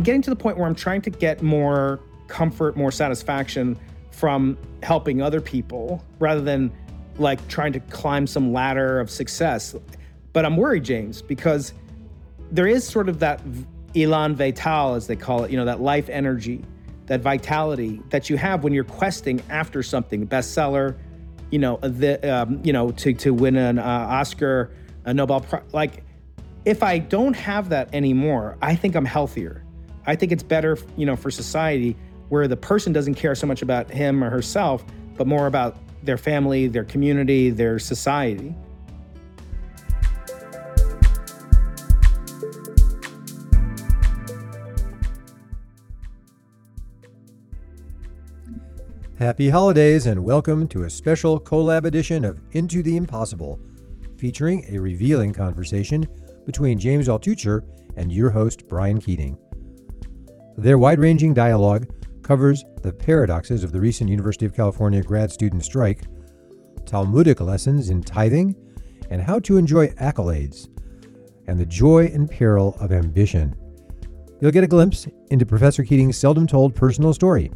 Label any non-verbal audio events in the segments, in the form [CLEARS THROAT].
I'm getting to the point where I'm trying to get more comfort, more satisfaction from helping other people rather than like trying to climb some ladder of success. But I'm worried, James, because there is sort of that elan vital, as they call it, you know, that life energy, that vitality that you have when you're questing after something, bestseller, you know, the, um, you know, to to win an uh, Oscar, a Nobel Prize. Like, if I don't have that anymore, I think I'm healthier. I think it's better, you know, for society where the person doesn't care so much about him or herself, but more about their family, their community, their society. Happy holidays and welcome to a special collab edition of Into the Impossible, featuring a revealing conversation between James Altucher and your host, Brian Keating. Their wide ranging dialogue covers the paradoxes of the recent University of California grad student strike, Talmudic lessons in tithing, and how to enjoy accolades, and the joy and peril of ambition. You'll get a glimpse into Professor Keating's seldom told personal story.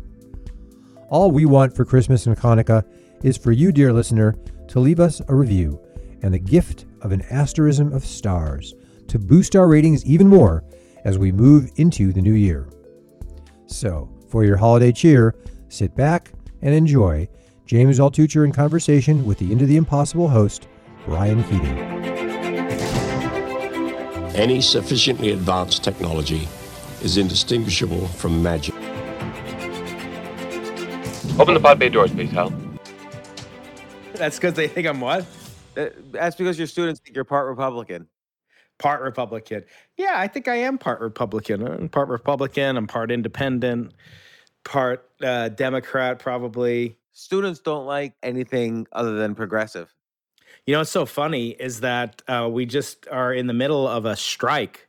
All we want for Christmas and Hanukkah is for you, dear listener, to leave us a review and the gift of an asterism of stars to boost our ratings even more as we move into the new year. So, for your holiday cheer, sit back and enjoy James Altucher in conversation with the Into the Impossible host, Brian Keating. Any sufficiently advanced technology is indistinguishable from magic. Open the pod bay doors, please, Hal. That's because they think I'm what? That's because your students think you're part Republican. Part Republican. Yeah, I think I am part Republican. I'm part Republican. I'm part independent. Part uh, Democrat, probably. Students don't like anything other than progressive. You know what's so funny is that uh, we just are in the middle of a strike.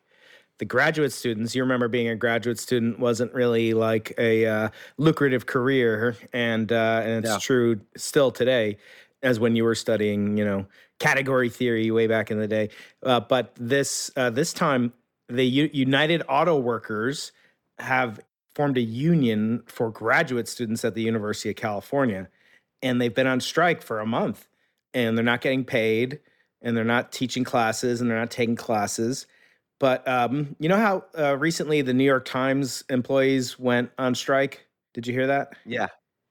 The graduate students, you remember being a graduate student wasn't really like a uh, lucrative career, and uh, and it's Yeah. true still today, as when you were studying, you know, category theory way back in the day. Uh, but this uh, this time, the U- United Auto Workers have formed a union for graduate students at the University of California, and they've been on strike for a month, and they're not getting paid, and they're not teaching classes, and they're not taking classes. But um, you know how uh, recently the New York Times employees went on strike? Did you hear that? Yeah.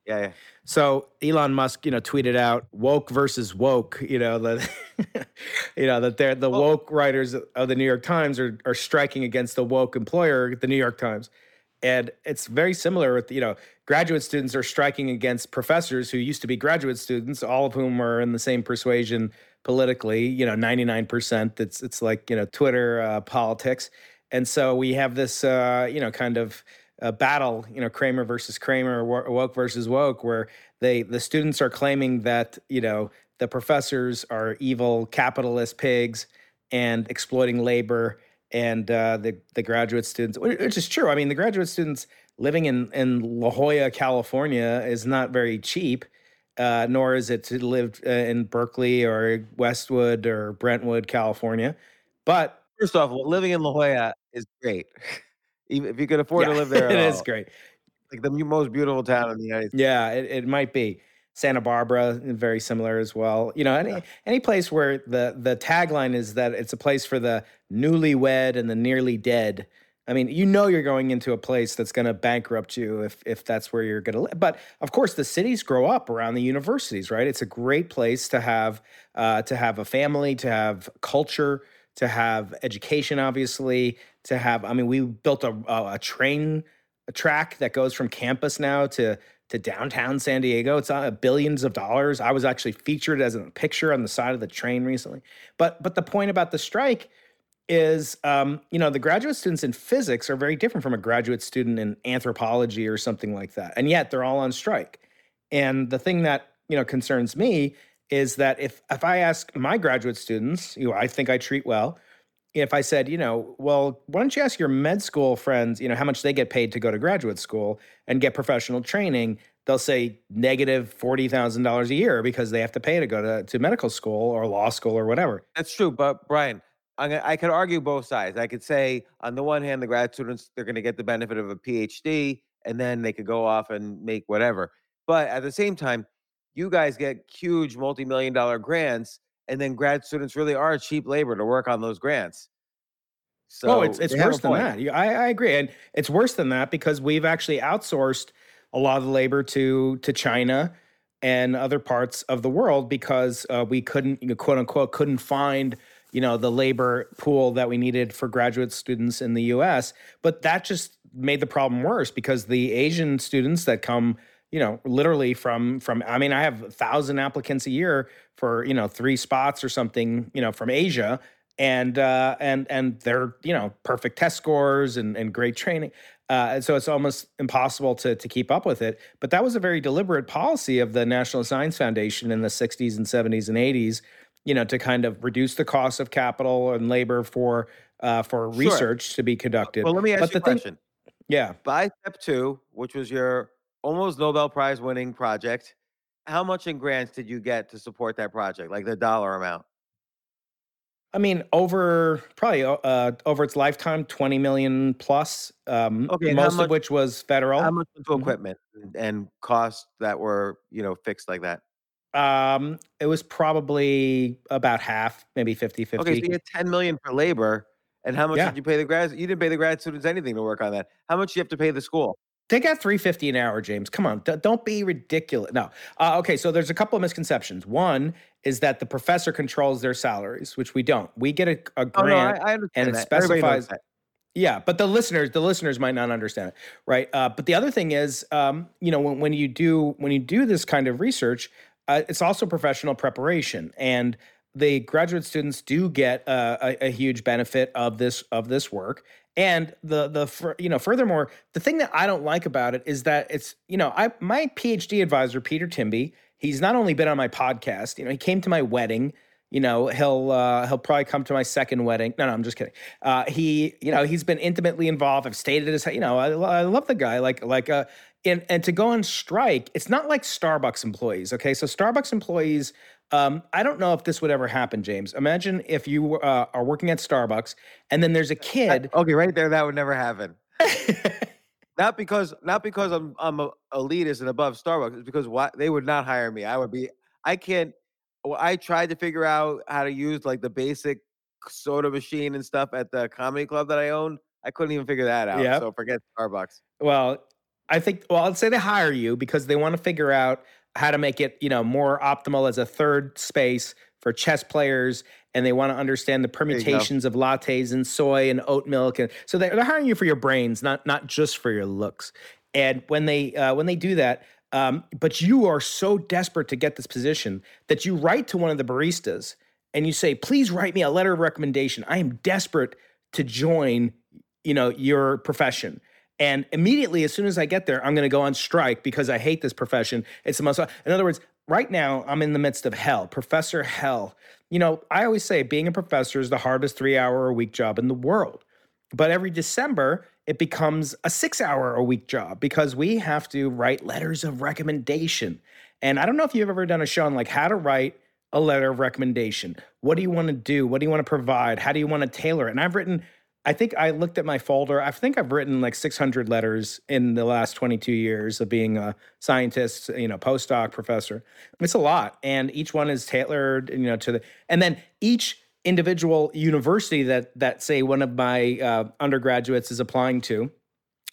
Yeah. yeah. So Elon Musk, you know, tweeted out woke versus woke, you know, the [LAUGHS] you know, that they're the Well- woke writers of the New York Times are are striking against the woke employer, the New York Times. And it's very similar with, you know, graduate students are striking against professors who used to be graduate students, all of whom are in the same persuasion politically, you know, 99%. It's it's like, you know, Twitter uh, politics. And so we have this uh, you know, kind of a battle, you know, Kramer versus Kramer, wo- woke versus woke, where they the students are claiming that you know the professors are evil capitalist pigs and exploiting labor, and uh, the the graduate students, which is true. I mean, the graduate students living in in La Jolla, California, is not very cheap. Uh, nor is it to live uh, in Berkeley or Westwood or Brentwood, California. But First off, living in La Jolla is great. [LAUGHS] Even if you could afford yeah, to live there, [LAUGHS] it at is great. Like the most beautiful town in the United States. Yeah, it, it might be Santa Barbara, very similar as well. You know, any Yeah. any place where the the tagline is that it's a place for the newlywed and the nearly dead. I mean, you know, you're going into a place that's going to bankrupt you if if that's where you're going to live. But of course, the cities grow up around the universities, right? It's a great place to have uh, to have a family, to have culture, to have education, obviously, to have. I mean, we built a a, train a track that goes from campus now to to downtown San Diego. It's uh, billions of dollars. I was actually featured as a picture on the side of the train recently. But but the point about the strike is, um, you know, the graduate students in physics are very different from a graduate student in anthropology or something like that, and yet they're all on strike. And the thing that you know concerns me is that if if I ask my graduate students, who I think I treat well, if I said, you know, well, why don't you ask your med school friends, you know, how much they get paid to go to graduate school and get professional training? They'll say negative forty thousand dollars a year because they have to pay to go to, to medical school or law school or whatever. That's true. But Brian, gonna, I could argue both sides. I could say, on the one hand, the grad students they're going to get the benefit of a PhD, and then they could go off and make whatever. But at the same time, you guys get huge multi-million dollar grants, and then grad students really are cheap labor to work on those grants. So oh, it's it's they have a worse than that. I, I agree, and it's worse than that because we've actually outsourced a lot of the labor to to China and other parts of the world because uh, we couldn't, you know, quote unquote, couldn't find you know the labor pool that we needed for graduate students in the U.S. But that just made the problem worse because the Asian students that come you know literally from from i mean i have a thousand applicants a year for you know three spots or something you know from asia. And uh and and they're you know perfect test scores and and great training. Uh and so it's almost impossible to to keep up with it. But that was a very deliberate policy of the national science foundation in the 60s and 70s and 80s you know to kind of reduce the cost of capital and labor for uh for Sure. research to be conducted. Well, let me ask but you a the thing question. yeah. By step two, which was your almost Nobel Prize winning project, how much in grants did you get to support that project? Like the dollar amount? I mean, over probably uh, over its lifetime, twenty million plus. Um, Okay, most much- of which was federal. How much into Mhm. equipment and, and costs that were, you know, fixed like that? um, it was probably about half, maybe 50 50. Okay, so you had 10 million for labor. And how much Yeah. did you pay the grads? You didn't pay the grad students anything to work on that. How much do you have to pay the school? They got three fifty an hour, James. Come on, don't be ridiculous. No, uh, okay. So there's a couple of misconceptions. One is that the professor controls their salaries, which we don't. We get a, a Oh, grant. no, I, I understand and it that. Specifies- that. Yeah, but the listeners, the listeners might not understand it, right? Uh, but the other thing is, um, you know, when, when you do when you do this kind of research, uh, it's also professional preparation, and the graduate students do get uh, a, a huge benefit of this of this work. And the the you know furthermore, the thing that I don't like about it is that it's you know I my PhD advisor Peter Timbie, he's not only been on my podcast, you know, he came to my wedding. You know, he'll uh, he'll probably come to my second wedding. No, no, I'm just kidding. Uh, he, you know, he's been intimately involved. I've stayed at his, you know, I, I love the guy. Like, like, uh, and and to go on strike, it's not like Starbucks employees. Okay, so Starbucks employees. Um, I don't know if this would ever happen, James. Imagine if you uh, are working at Starbucks and then there's a [LAUGHS] kid. Okay, right there, that would never happen. [LAUGHS] Not because not because I'm I'm a elitist and above Starbucks. It's because why they would not hire me. I would be. I can't. Well, I tried to figure out how to use like the basic soda machine and stuff at the comedy club that I own. I couldn't even figure that out. Yep. So forget Starbucks. Well, I think well, I'd say they hire you because they want to figure out how to make it, you know, more optimal as a third space for chess players and they want to understand the permutations of lattes and soy and oat milk and so they're, hiring you for your brains, not not just for your looks. And when they uh, when they do that, um, but you are so desperate to get this position that you write to one of the baristas and you say, "Please write me a letter of recommendation. I am desperate to join, you know, your profession." And immediately, as soon as I get there, I'm going to go on strike because I hate this profession. It's the most. In other words, right now I'm in the midst of hell, Professor Hell. You know, I always say being a professor is the hardest three hour a week job in the world. But every December, it becomes a six hour a week job because we have to write letters of recommendation. And I don't know if you've ever done a show on like how to write a letter of recommendation. What do you want to do? What do you want to provide? How do you want to tailor it? And I've written, I think I looked at my folder. I think I've written like 600 letters in the last 22 years of being a scientist, you know, postdoc professor. It's a lot. And each one is tailored, you know, to the, and then each individual university that that say one of my uh, undergraduates is applying to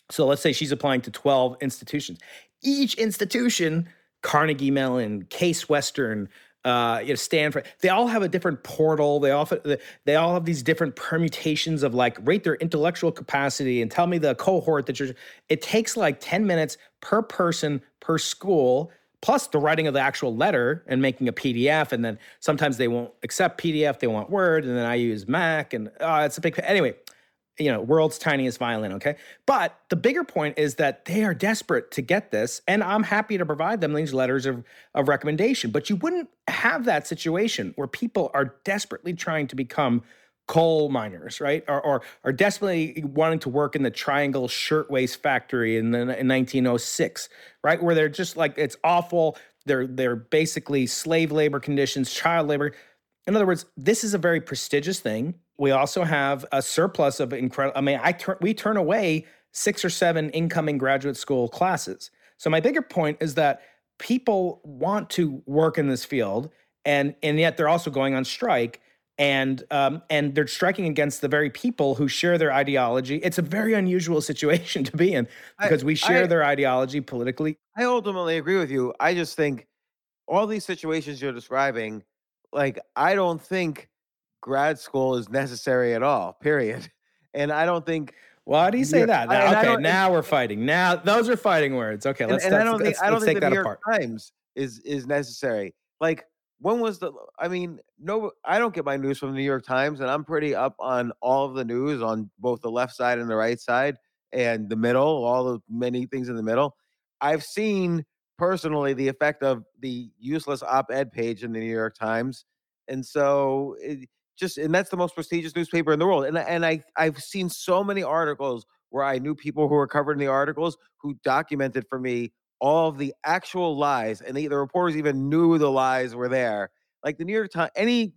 so let's say she's applying to 12 institutions each institution carnegie mellon case western uh, you know, Stanford. They all have a different portal. They all they all have these different permutations of like rate their intellectual capacity and tell me the cohort that you're. It takes like ten minutes per person per school plus the writing of the actual letter and making a PDF. And then sometimes they won't accept PDF, they want Word, and then I use Mac, and uh, it's a big anyway. You know, world's tiniest violin. Okay, but the bigger point is that they are desperate to get this, and I'm happy to provide them these letters of of recommendation. But you wouldn't have that situation where people are desperately trying to become coal miners, right? Or, or are desperately wanting to work in the Triangle Shirtwaist Factory in, the, in 1906, right? Where they're just like it's awful. They're they're basically slave labor conditions, child labor. in other words, this is a very prestigious thing. We also have a surplus of incredible. I mean, I turn we turn away six or seven incoming graduate school classes. So my bigger point is that people want to work in this field, and and yet they're also going on strike, and um, and they're striking against the very people who share their ideology. It's a very unusual [LAUGHS] situation to be in I- because we share I- their ideology politically. I ultimately agree with you. I just think all these situations you're describing, like I don't think grad school is necessary at all. Period. [LAUGHS] And I don't think Why do you say that? I- Now, and I okay, now we're fighting. Now those are fighting words. Okay, let's, and I let's, don't think I don't think the that New York apart. Times is is necessary. Like when was the I mean, no I don't get my news from the New York Times and I'm pretty up on all of the news on both the left side and the right side and the middle, all the many things in the middle. I've seen personally the effect of the useless op-ed page in the New York Times. And so it just and that's the most prestigious newspaper in the world. And and I I've seen so many articles where I knew people who were covered in the articles who documented for me all of the actual lies, and the, the reporters even knew the lies were there. Like the New York Times, any,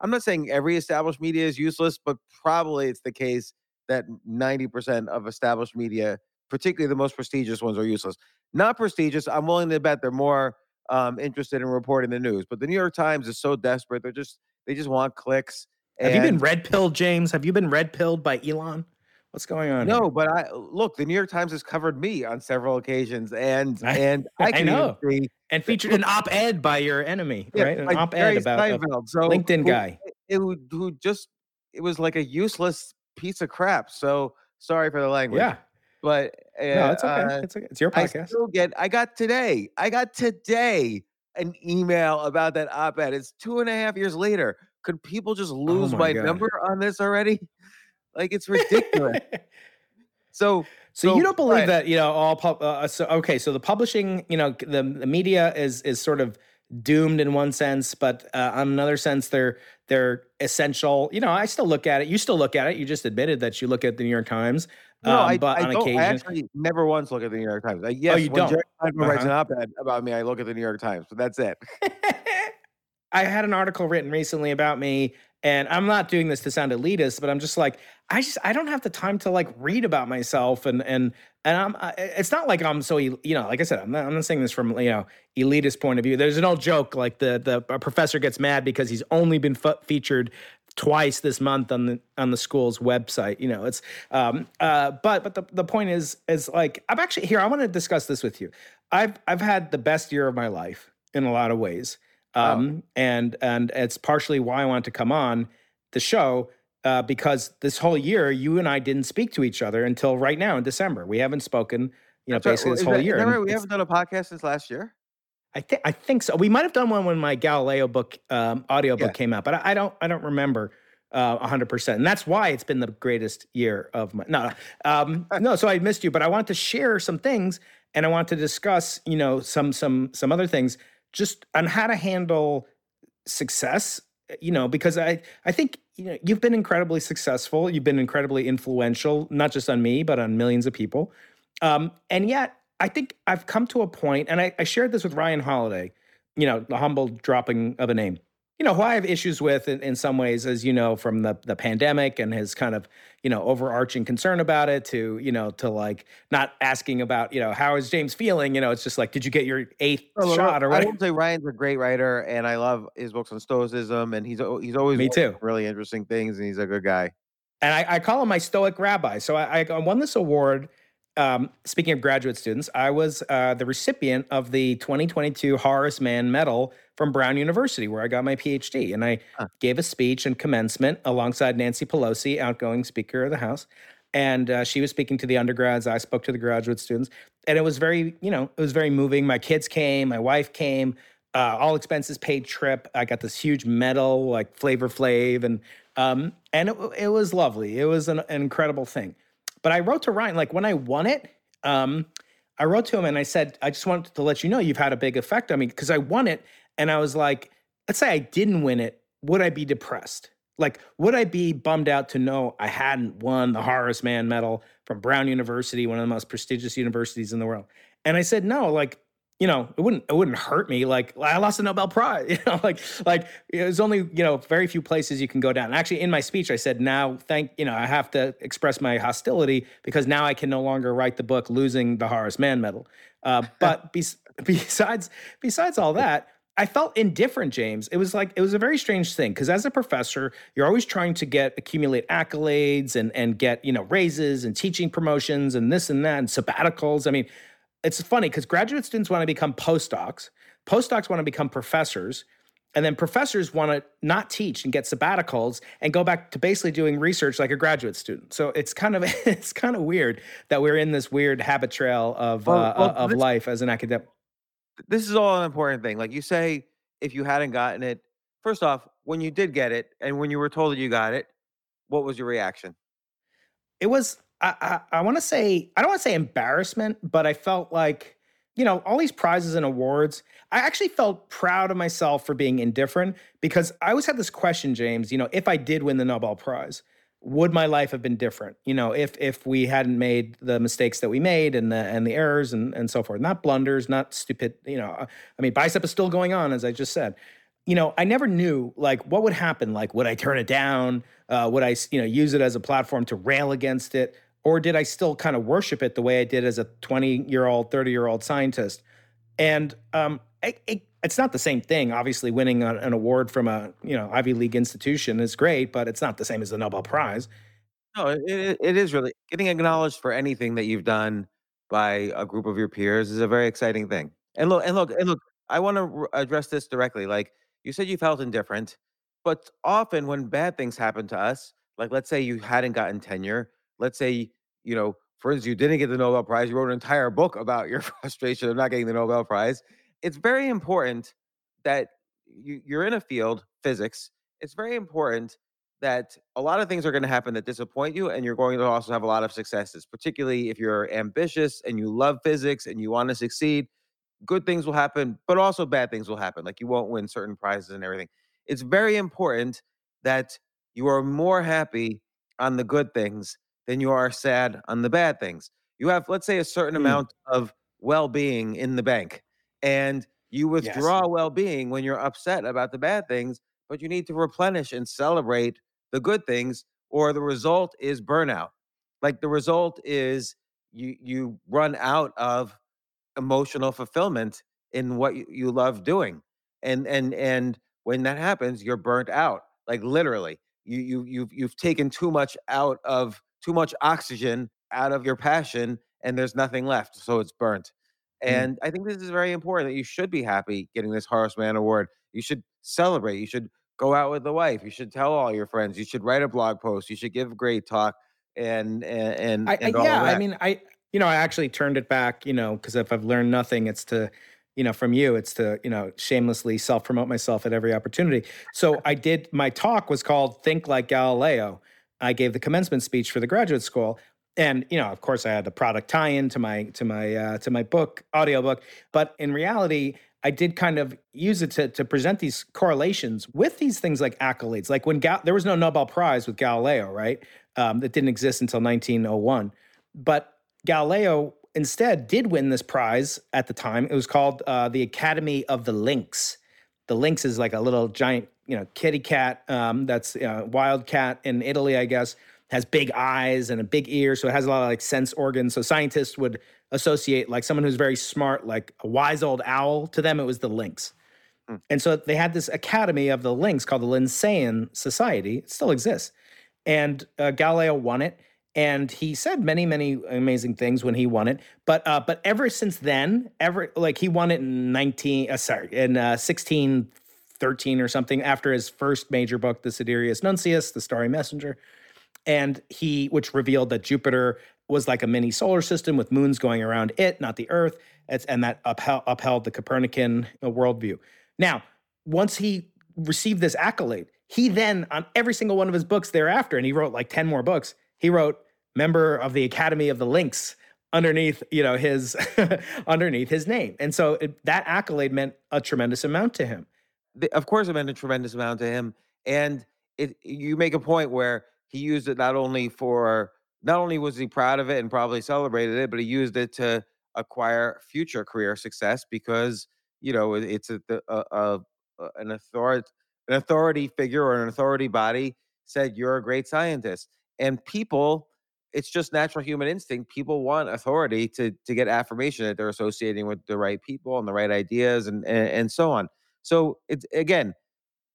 I'm not saying every established media is useless, but probably it's the case that 90% of established media, particularly the most prestigious ones, are useless. Not prestigious, I'm willing to bet they're more um, interested in reporting the news. But the New York Times is so desperate; they're just they just want clicks. Have you been red pilled, James? Have you been red pilled by Elon? What's going on? here? No, but I look. The New York Times has covered me on several occasions, and I- and [LAUGHS] I I know. and featured an op-ed by your enemy, Yeah, right? An like op-ed Jerry about a so LinkedIn who- guy. it who, who just it was like a useless piece of crap. So sorry for the language. Yeah, but uh, no, it's okay. uh, it's okay. It's your I podcast. still get. I got today. I got today an email about that op-ed. It's two and a half years later. Could people just lose Oh my my, number on this already? [LAUGHS] Like it's ridiculous. so [LAUGHS] So, So, you don't believe right. that you know all pub- uh, so okay so the publishing you know the, the media is is sort of doomed in one sense but uh, on another sense they're they're essential you know I still look at it you still look at it you just admitted that you look at the New York Times No, um, I, but I on don't. occasion I actually never once look at the New York Times. Uh, yes, you when don't? Jerry Seinfeld writes an Uh-huh. op-ed about me, I look at the New York Times. But that's it. [LAUGHS] I had an article written recently about me, and I'm not doing this to sound elitist, but I'm just like, I just I don't have the time to like read about myself, and and and I'm I- it's not like I'm so you know, like I said, I'm not I'm not saying this from you know elitist point of view. There's an old joke like the the a professor gets mad because he's only been fe- featured twice this month on the on the school's website. You know, it's um uh but but the the point is is like I'm actually here. I want to discuss this with you. I've I've had the best year of my life in a lot of ways um, and and it's partially why I want to come on the show uh, because this whole year you and I didn't speak to each other until right now in December. We haven't spoken, you know, That's basically Well, this is whole that- year. right? We haven't done a podcast since last year. I think I think so. We might have done one when my Galileo book, um, audio book Yeah. came out, but I, I don't I don't remember uh, hundred percent, and that's why it's been the greatest year of my no um, [LAUGHS] no. So I missed you, but I wanted to share some things, and I want to discuss you know some some some other things just on how to handle success. You know, because I I think you know you've been incredibly successful. You've been incredibly influential, not just on me, but on millions of people. Um, and yet, I think I've come to a point, and I, I shared this with Ryan Holiday, you know, the humble dropping of a name, you know, who I have issues with in, in some ways, as you know, from the the pandemic and his kind of, you know, overarching concern about it to, you know, to like not asking about, you know, how is James feeling? You know, it's just like, did you get your eighth shot or what? I will say Ryan's a great writer, and I love his books on Stoicism, and he's he's always Me too. really interesting things, and he's a good guy. and I, I call him my stoic rabbi. So I, I won this award. Um, speaking of graduate students, I was uh, the recipient of the 2022 Horace Mann Medal from Brown University, where I got my PhD. And I Huh. gave a speech and commencement alongside Nancy Pelosi, outgoing Speaker of the House. And uh, she was speaking to the undergrads. I spoke to the graduate students. And it was very, you know, it was very moving. My kids came, my wife came, uh, all expenses paid trip. I got this huge medal, like Flavor Flav, and um, and it, it was lovely. It was an, an incredible thing. But I wrote to Ryan, like when I won it, um, I wrote to him and I said, I just wanted to let you know you've had a big effect on me because I won it. And I was like, let's say I didn't win it, would I be depressed? Like, would I be bummed out to know I hadn't won the Horace Mann Medal from Brown University, one of the most prestigious universities in the world? And I said, no, like, you know, it wouldn't it wouldn't hurt me. Like I lost a Nobel Prize, [LAUGHS] you know, like like there's only you know very few places you can go down. Actually, in my speech, I said now thank you know I have to express my hostility because now I can no longer write the book losing the Horace Mann Medal. Uh, [LAUGHS] but bes- besides besides all that. I felt indifferent, James. It was like it was a very strange thing because as a professor, you're always trying to get accumulate accolades and and get you know raises and teaching promotions and this and that and sabbaticals. I mean, it's funny because graduate students want to become postdocs, postdocs want to become professors, and then professors want to not teach and get sabbaticals and go back to basically doing research like a graduate student. So it's kind of [LAUGHS] it's kind of weird that we're in this weird habit trail of Well, uh, well, of this life as an academic. this is all an important thing. Like you say, if you hadn't gotten it, first off, when you did get it, and when you were told that you got it, what was your reaction? It was I I, want to say I don't want to say embarrassment, but I felt like you know all these prizes and awards. I actually felt proud of myself for being indifferent because I always had this question, James. You know, if I did win the Nobel Prize, would my life have been different? You know, if if we hadn't made the mistakes that we made and the and the errors and and so forth, not blunders, not stupid. You know, I mean, bicep is still going on, as I just said you know, I never knew like what would happen. Like, would I turn it down? Uh, would I, you know, use it as a platform to rail against it, or did I still kind of worship it the way I did as a twenty-year-old, thirty-year-old scientist? And um, it, it, it's not the same thing. Obviously, winning an, an award from a you know Ivy League institution is great, but it's not the same as the Nobel Prize. No, it it is really getting acknowledged for anything that you've done by a group of your peers is a very exciting thing. And look, and look, and look. I want to address this directly. Like you said, you felt indifferent, but often when bad things happen to us, like let's say you hadn't gotten tenure, let's say you know, for instance, you didn't get the Nobel Prize, you wrote an entire book about your [LAUGHS] frustration of not getting the Nobel Prize. It's very important that you, you're in a field, physics. It's very important that a lot of things are going to happen that disappoint you, and you're going to also have a lot of successes, particularly if you're ambitious and you love physics and you want to succeed. Good things will happen, but also bad things will happen. Like you won't win certain prizes and everything. It's very important that you are more happy on the good things than you are sad on the bad things. You have, let's say, a certain Mm, amount of well being in the bank, and you yes. withdraw well being when you're upset about the bad things, but you need to replenish and celebrate the good things, or the result is burnout. Like the result is you you run out of emotional fulfillment in what you, you love doing and and and when that happens you're burnt out like literally you you you've you've taken too much out of too much oxygen out of your passion and there's nothing left so it's burnt Mm. and i think this is very important that you should be happy getting this Horace Mann award you should celebrate you should go out with the wife you should tell all your friends you should write a blog post you should give a great talk and and and, I, I and yeah, I mean, I you know, I actually turned it back, you know, because if I've learned nothing, it's to, you know, from you, it's to, you know, shamelessly self promote myself at every opportunity. So [LAUGHS] I did. My talk was called "Think Like Galileo." I gave the commencement speech for the graduate school, and you know, of course, I had the product tie-in to my to my uh, to my book, audiobook. But in reality, I did kind of use it to to present these correlations with these things like accolades. Like when Gal- there was no Nobel Prize with Galileo, right? Um, that didn't exist until 1901 but Galileo instead did win this prize at the time. It was called uh, the Academy of the Lynx. The lynx is like a little giant, you know, kitty cat. Um, that's uh, wild cat in Italy, I guess. Has big eyes and a big ear, so it has a lot of like sense organs. So scientists would associate like someone who's very smart, like a wise old owl. To them, it was the lynx. Mm. And so they had this academy of the lynx called the Linnaean Society. It still exists. And uh, Galileo won it and he said many many amazing things when he won it but uh but ever since then ever like he won it in 19 uh, sorry in uh 1613 or something after his first major book the Sidereus Nuncius the starry messenger and he which revealed that Jupiter was like a mini solar system with moons going around it not the earth it's, and that upheld, upheld the Copernican uh, worldview. Now once he received this accolade he then on every single one of his books thereafter and he wrote like 10 more books he wrote member of the Academy of the Lynx underneath, you know, his [LAUGHS] underneath his name. And so it, that accolade meant a tremendous amount to him. of course, it meant a tremendous amount to him. And it, you make a point where he used it not only for, not only was he proud of it and probably celebrated it, but he used it to acquire future career success because you know it- it's a, a, a an authority an authority figure or an authority body said you're a great scientist and people it's just natural human instinct people want authority to to get affirmation that they're associating with the right people and the right ideas and and, and so on. So it's again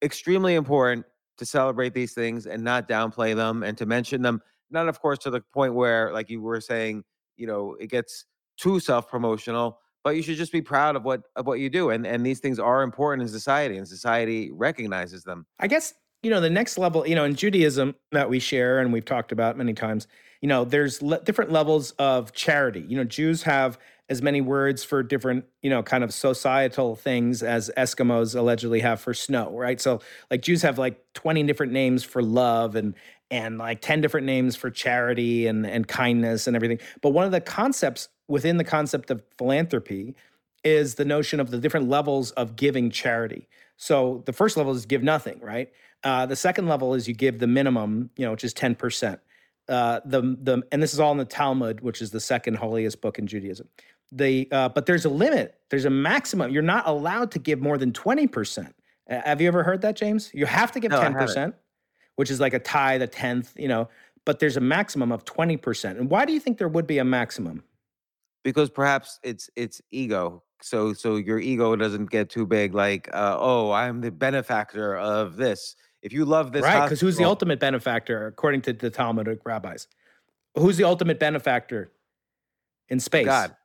extremely important to celebrate these things and not downplay them and to mention them. Not of course to the point where like you were saying you know it gets too self-promotional but you should just be proud of what of what you do and and these things are important in society and society recognizes them. I guess, you know, the next level, you know, in Judaism that we share and we've talked about many times, you know, there's le- different levels of charity. You know, Jews have as many words for different, you know, kind of societal things as Eskimos allegedly have for snow, right? So, like Jews have like 20 different names for love and and like 10 different names for charity and and kindness and everything. But one of the concepts within the concept of philanthropy is the notion of the different levels of giving charity. So the first level is give nothing, right? Uh, the second level is you give the minimum, you know, which is ten percent. Uh, the the and this is all in the Talmud, which is the second holiest book in Judaism. The uh, but there's a limit. There's a maximum. You're not allowed to give more than twenty percent. have you ever heard that, James? You have to give ten haven't. percent, which is like a tithe, a tenth, you know. But there's a maximum of twenty percent. And why do you think there would be a maximum? because perhaps it's it's ego so so your ego doesn't get too big like uh, oh i'm the benefactor of this if you love this right? Because who's the ultimate benefactor according to the Talmudic rabbis? Who's the ultimate benefactor in space? god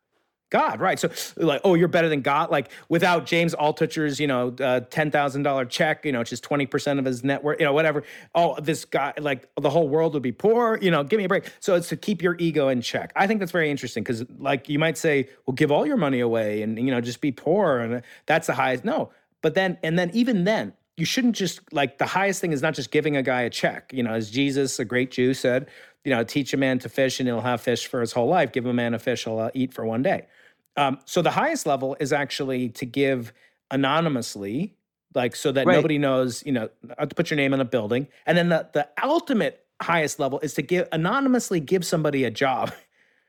God, right? So, like, oh, you're better than God. Like, without James Altucher's, you know, uh, ten thousand dollar check, you know, which is twenty percent of his net worth, you know, whatever. Oh, this guy, like, the whole world would be poor. You know, give me a break. So it's to keep your ego in check. I think that's very interesting because, like, you might say, well, give all your money away and you know, just be poor, and that's the highest. No, but then, and then, even then, you shouldn't just like the highest thing is not just giving a guy a check. You know, as Jesus, a great Jew, said, you know, teach a man to fish and he'll have fish for his whole life. Give a man a fish, he'll uh, eat for one day. Um, so the highest level is actually to give anonymously, like so that Right. nobody knows, you know, to put your name on a building. And then the, the ultimate highest level is to give anonymously give somebody a job. [LAUGHS]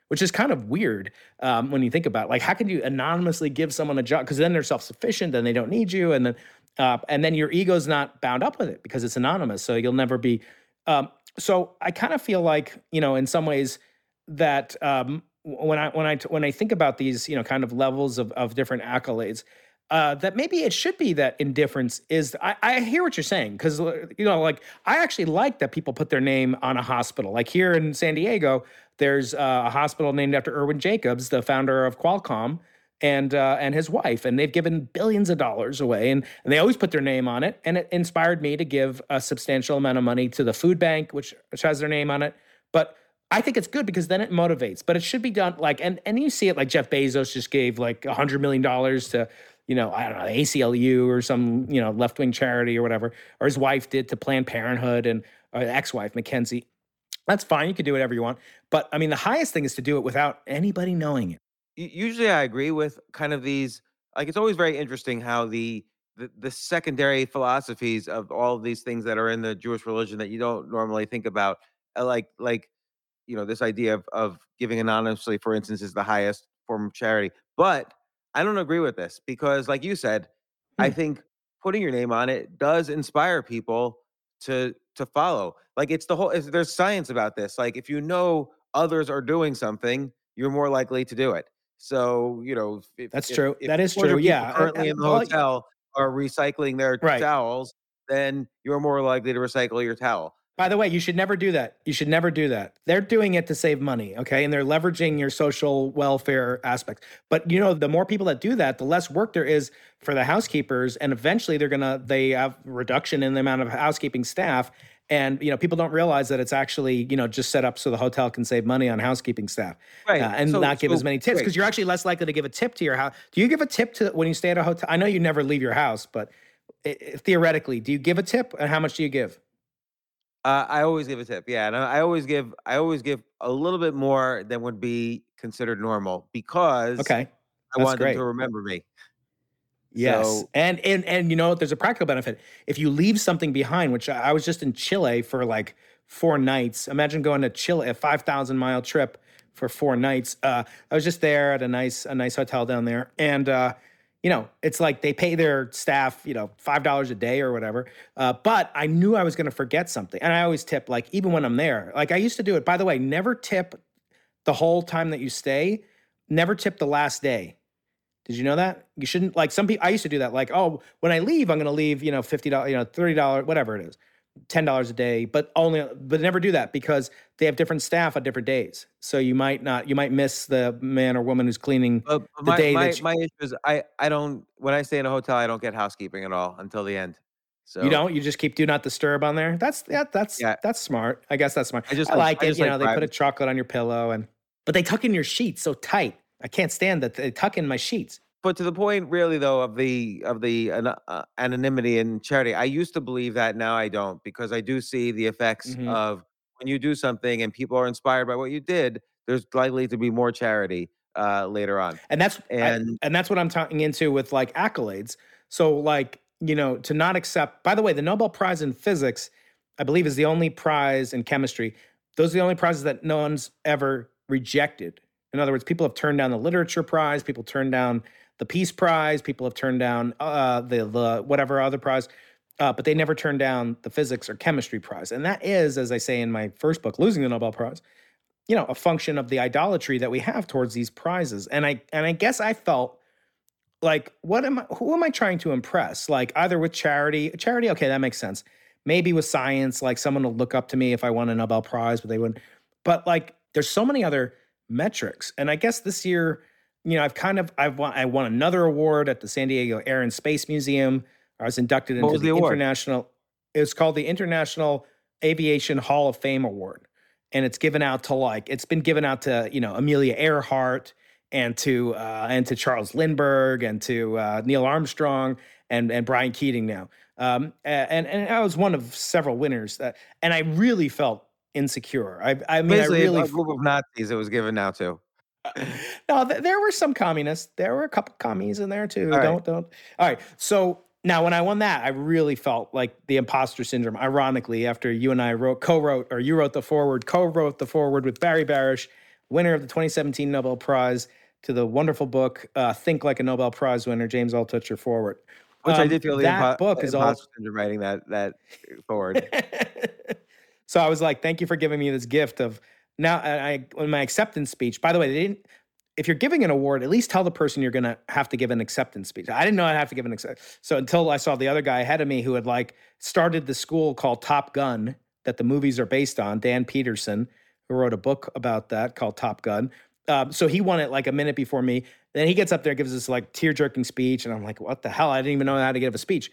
Which is kind of weird um, when you think about it. like how can you anonymously give someone a job because then they're self sufficient, then they don't need you, and then uh, and then your ego's not bound up with it because it's anonymous, so you'll never be. Um, so I kind of feel like you know in some ways that um, when I when I when I think about these you know kind of levels of of different accolades, uh, that maybe it should be that indifference is. I, I hear what you're saying because you know like I actually like that people put their name on a hospital. Like here in San Diego, there's uh, a hospital named after Irwin Jacobs, the founder of Qualcomm. And uh, and his wife, and they've given billions of dollars away, and, and they always put their name on it. And it inspired me to give a substantial amount of money to the food bank, which, which has their name on it. But I think it's good because then it motivates. But it should be done like and and you see it like Jeff Bezos just gave like a hundred million dollars to you know I don't know ACLU or some you know left wing charity or whatever, or his wife did to Planned Parenthood and or ex wife Mackenzie. That's fine. You can do whatever you want. But I mean, the highest thing is to do it without anybody knowing it. Usually i agree with kind of these like it's always very interesting how the the, the secondary philosophies of all of these things that are in the jewish religion that you don't normally think about uh, like like you know this idea of, of giving anonymously for instance is the highest form of charity. But i don't agree with this because like you said i Hmm. think putting your name on it does inspire people to to follow. Like it's the whole it's, there's science about this. Like if you know others are doing something you're more likely to do it so you know if, That's if- true. if That is 200 true. Yeah. Currently and- in the well, hotel are recycling their Right. towels then you're more likely to recycle your towel By the way, you should never do that. You should never do that. They're doing it to save money, okay? And they're leveraging your social welfare aspects. But you know, the more people that do that, the less work there is for the housekeepers and eventually they're going to they have reduction in the amount of housekeeping staff and you know, people don't realize that it's actually, you know, just set up so the hotel can save money on housekeeping staff. Right. uh, and So- not give so as many tips because you're actually less likely to give a tip to your house. Do you give a tip to when you stay at a hotel? I know you never leave your house, but i- i- theoretically, do you give a tip and how much do you give? Uh, I always give a tip. Yeah, and I I always give I always give a little bit more than would be considered normal because Okay. I want great. them to remember me. Yes, So- and and and you know? There's a practical benefit if you leave something behind. Which I I was just in Chile for like four nights. Imagine going to Chile, a five thousand mile trip for four nights. Uh, I was just there at a nice a nice hotel down there, and uh, you know, it's like they pay their staff, you know, five dollars a day or whatever. Uh, but I knew I was going to forget something, and I always tip, like even when I'm there. Like I used to do it. By the way, never tip the whole time that you stay. Never tip the last day. Did you know that? You shouldn't like some people. I used to do that. Like, oh, when I leave, I'm going to leave, you know, fifty dollars, you know, thirty dollars, whatever it is ten dollars a day, but only but never do that because they have different staff on different days. So you might not you might miss the man or woman who's cleaning But the my day my that you, my issue is I I don't when I stay in a hotel I don't get housekeeping at all until the end. So you don't you just keep do not disturb on there. That's that that's Yeah. that's smart. I guess that's smart. I just I like- like I it. just You like know, they put a privacy. chocolate on your pillow and but they tuck in your sheets so tight. I can't stand that they tuck in my sheets. but to the point really though of the of the uh, anonymity and charity i used to believe that now i don't because i do see the effects Mhm. of when you do something and people are inspired by what you did there's likely to be more charity uh later on and that's I- And- and that's what I'm talking into with like accolades. So like you know to not accept. By the way, the Nobel Prize in physics, I believe, is the only prize in chemistry. Those are the only prizes that no one's ever rejected. In other words, people have turned down the literature prize, people turned down the peace prize, people have turned down uh, the the whatever other prize. Uh, but they never turned down the physics or chemistry prize. And that is, as I say in my first book, Losing the Nobel Prize, you know, a function of the idolatry that we have towards these prizes. And I and I guess I felt like what am I who am I trying to impress? Like either with charity, charity, okay, that makes sense. Maybe with science, like someone will look up to me if I won a Nobel Prize, but they wouldn't. But like there's so many other metrics. And I guess this year, you know, I've kind of I've won I won another award at the San Diego Air and Space Museum. I was inducted into was the, the international it's called the International Aviation Hall of Fame Award. And it's given out to like it's been given out to, you know, Amelia Earhart and to uh, and to Charles Lindbergh and to uh, Neil Armstrong and and Brian Keating now. Um, and and I was one of several winners that, and I really felt insecure. I I mean I really a group of nazis it was given now to [LAUGHS] no, th- there were some communists. There were a couple commies in there too. All right. don't don't. All right. So now, when I won that, I really felt like the imposter syndrome. Ironically, after you and I wrote, co-wrote, or you wrote the forward, co-wrote the forward with Barry Barish, winner of the 2017 Nobel Prize, to the wonderful book uh, "Think Like a Nobel Prize Winner," James Altucher forward. which i Um, did feel the that impo- book is all imposter syndrome writing that that forward [LAUGHS] so I was like, thank you for giving me this gift of now. I, in my acceptance speech, by the way, they didn't, if you're giving an award, at least tell the person you're going to have to give an acceptance speech. I didn't know I'd have to give an accept. So until I saw the other guy ahead of me who had like started the school called Top Gun that the movies are based on, Dan Pedersen, who wrote a book about that called Top Gun. Um, so he won it like a minute before me. Then he gets up there, gives this like tear jerking speech, and I'm like, what the hell? I didn't even know how to give a speech.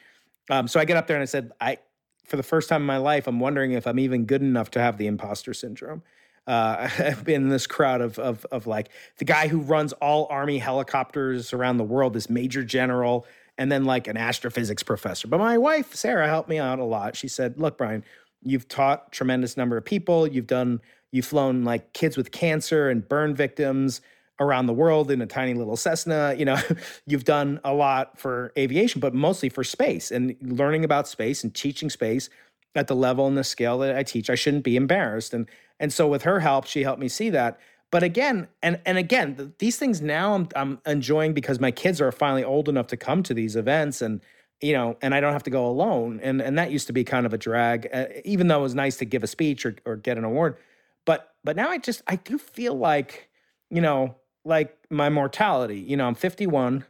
Um, so I get up there and I said, I, for the first time in my life, I'm wondering if I'm even good enough to have the imposter syndrome. Uh, [LAUGHS] I've been in this crowd of, of, of like the guy who runs all army helicopters around the world, this major general, and then like an astrophysics professor. But my wife, Sarah, helped me out a lot. She said, look, Brian, you've taught tremendous number of people. You've done, you've flown like kids with cancer and burn victims around the world in a tiny little Cessna. You know, [LAUGHS] you've done a lot for aviation, but mostly for space and learning about space and teaching space at the level and the scale that I teach. I shouldn't be embarrassed. And and so with her help, she helped me see that. But again, and and again, th- these things now I'm I'm enjoying because my kids are finally old enough to come to these events and you know, and I don't have to go alone. And and that used to be kind of a drag, uh, even though it was nice to give a speech or or get an award. But but now I just I do feel like, you know, like my mortality. You know, I'm 51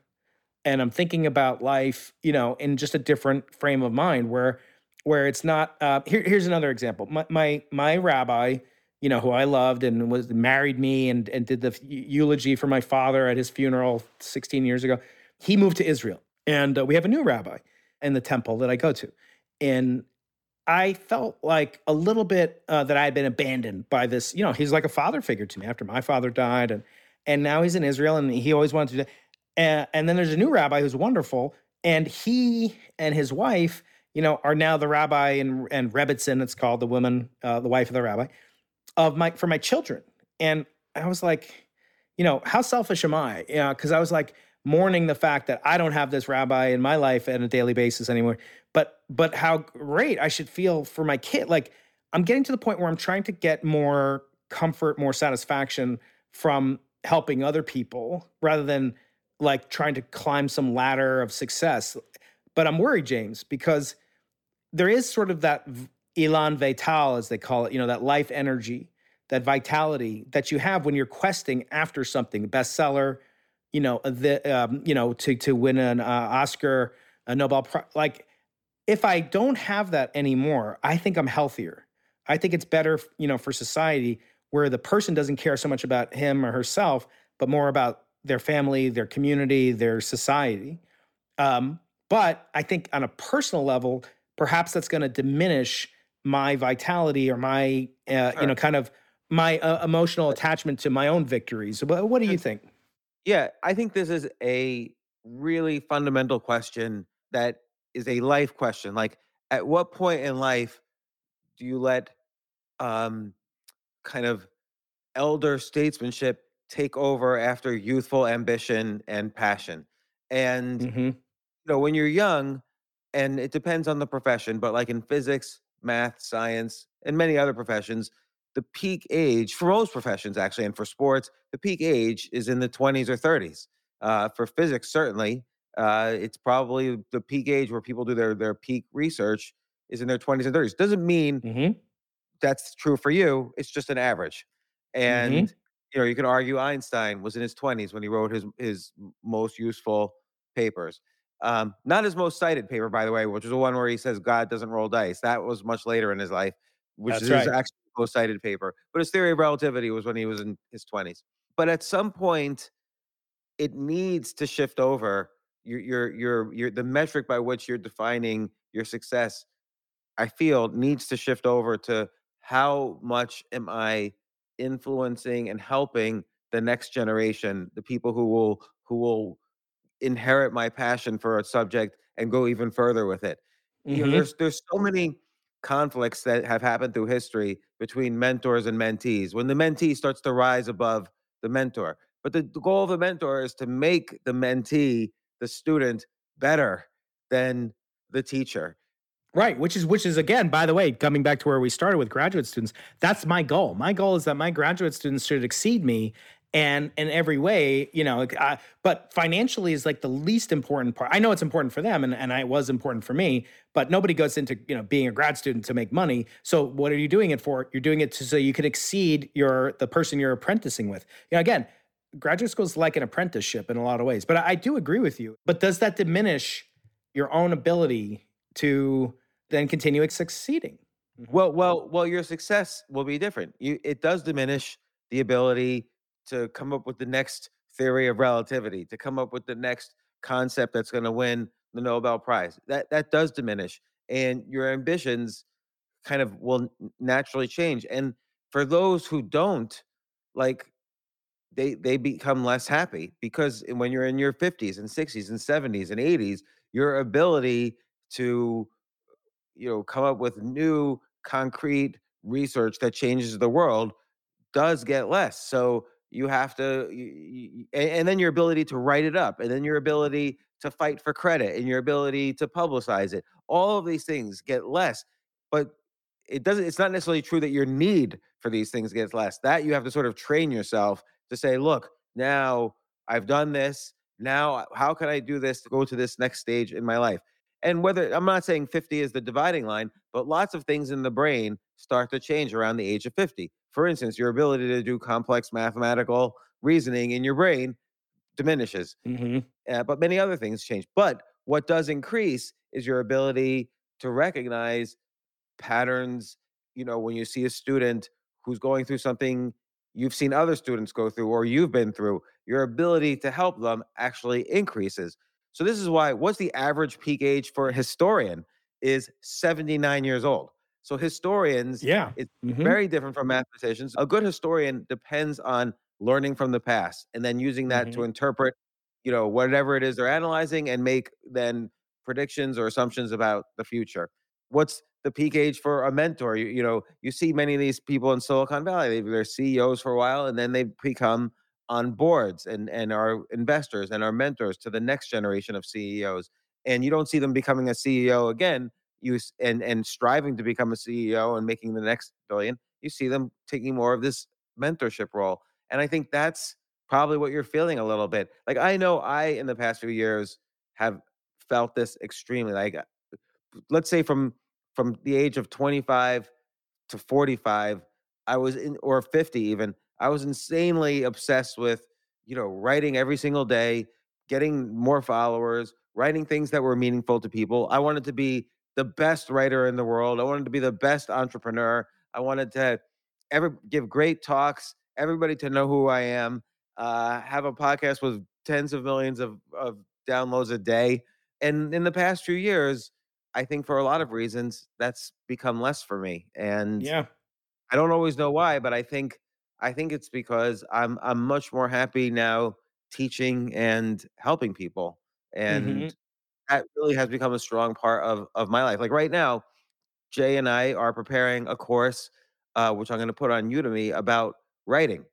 and I'm thinking about life, you know, in just a different frame of mind where where it's not uh here, here's another example. My my my rabbi, you know, who I loved and was married me and and did the eulogy for my father at his funeral 16 years ago. He moved to Israel. And uh, we have a new rabbi in the temple that I go to. And I felt like a little bit uh, that I had been abandoned by this. You know, he's like a father figure to me after my father died, and and now he's in Israel, and he always wanted to. do And, and then there's a new rabbi who's wonderful, and he and his wife, you know, are now the rabbi and and Rebbetzin, it's called the woman, uh, the wife of the rabbi, of my for my children. And I was like, you know, how selfish am I? You know, because I was like mourning the fact that I don't have this rabbi in my life on a daily basis anymore. But but how great I should feel for my kid. Like I'm getting to the point where I'm trying to get more comfort, more satisfaction from helping other people rather than like trying to climb some ladder of success. But I'm worried, James, because there is sort of that elan vital, as they call it, you know, that life energy, that vitality that you have when you're questing after something, bestseller, you know, the, um, you know, to to win an uh, Oscar, a Nobel Prize. Like, if I don't have that anymore, I think I'm healthier. I think it's better, you know, for society where the person doesn't care so much about him or herself, but more about their family, their community, their society. Um, but I think on a personal level, perhaps that's going to diminish my vitality or my, uh, Sure. you know, kind of my uh, emotional attachment to my own victories. What, what do you think? Yeah, I think this is a really fundamental question that is a life question. Like, at what point in life do you let um, kind of elder statesmanship take over after youthful ambition and passion? And hmm you know, when you're young, and it depends on the profession, but like in physics, math, science, and many other professions, the peak age for most professions, actually, and for sports, the peak age is in the 20s or 30s. Uh, for physics, certainly, uh, it's probably the peak age where people do their their peak research is in their 20s and 30s. Doesn't mean hmm that's true for you. It's just an average. hmm And you know, you can argue Einstein was in his 20s when he wrote his his most useful papers. Um, not his most cited paper, by the way, which is the one where he says God doesn't roll dice. That was much later in his life, which That's is his right. actual most cited paper. But his theory of relativity was when he was in his 20s. But at some point, it needs to shift over. Your your your your the metric by which you're defining your success I feel needs to shift over to how much am I influencing and helping the next generation, the people who will who will inherit my passion for a subject and go even further with it. You know, hmm there's there's so many conflicts that have happened through history between mentors and mentees. When the mentee starts to rise above the mentor, but the, the goal of the mentor is to make the mentee, the student, better than the teacher. Right, which is which is again, by the way, coming back to where we started with graduate students, that's my goal. My goal is that my graduate students should exceed me, and in every way, you know. But financially is like the least important part. I know it's important for them, and and I was important for me. But nobody goes into you know being a grad student to make money. So what are you doing it for? You're doing it to, so you can exceed your the person you're apprenticing with. You know, again, graduate school is like an apprenticeship in a lot of ways. But I, I do agree with you. But does that diminish your own ability to then continue succeeding. Mm-hmm. Well, well, well, your success will be different. You, it does diminish the ability to come up with the next theory of relativity, to come up with the next concept that's going to win the Nobel Prize. That that does diminish, and your ambitions kind of will naturally change. And for those who don't, like they they become less happy because when you're in your 50s and 60s and 70s and 80s, your ability to you know come up with new concrete research that changes the world does get less. So you have to y- y- and, and then your ability to write it up and then your ability to fight for credit and your ability to publicize it. All of these things get less but it doesn't it's not necessarily true that your need for these things gets less. That you have to sort of train yourself to say look now i've done this. Now how can i do this to go to this next stage in my life and whether I'm not saying 50 is the dividing line, but lots of things in the brain start to change around the age of 50. For instance, your ability to do complex mathematical reasoning in your brain diminishes, hmm uh, but many other things change. But what does increase is your ability to recognize patterns. You know, when you see a student who's going through something you've seen other students go through or you've been through, your ability to help them actually increases. So this is why what's the average peak age for a historian is 79 years old. So historians Yeah. it's hmm very different from mathematicians. A good historian depends on learning from the past and then using that to hmm interpret, you know, whatever it is they're analyzing and make then predictions or assumptions about the future. What's the peak age for a mentor? You, you know, you see many of these people in Silicon Valley. They, they're CEOs for a while and then they become on boards and and are investors and our mentors to the next generation of CEOs. And you don't see them becoming a CEO again. You and and striving to become a CEO and making the next billion. You see them taking more of this mentorship role. And I think that's probably what you're feeling a little bit. Like I know I in the past few years have felt this extremely like uh, let's say from from the age of 25 to 45 I was in or 50 even I was insanely obsessed with you know writing every single day, getting more followers, writing things that were meaningful to people. I wanted to be the best writer in the world. I wanted to be the best entrepreneur. I wanted to ever give great talks, everybody to know who I am, uh, have a podcast with tens of millions of, of downloads a day. And in the past few years, I think for a lot of reasons, that's become less for me. And Yeah. I don't always know why, but I think I think it's because I'm I'm much more happy now teaching and helping people. hmm And that really has become a strong part of of my life. Like right now, Jay and I are preparing a course, uh, which I'm going to put on Udemy about writing.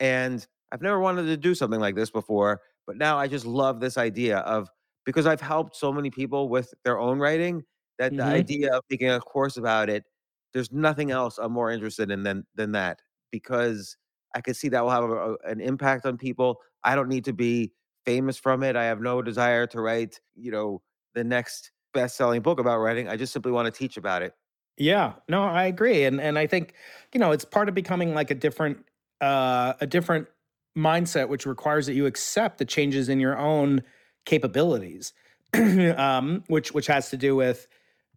And I've never wanted to do something like this before, but now I just love this idea of because I've helped so many people with their own writing that the hmm idea of making a course about it, there's nothing else I'm more interested in than than that because I could see that will have a, an impact on people. I don't need to be famous from it. I have no desire to write, you know, the next best-selling book about writing. I just simply want to teach about it. Yeah, no, I agree, and and I think you know it's part of becoming like a different uh, a different mindset, which requires that you accept the changes in your own capabilities, [CLEARS THROAT] um, which which has to do with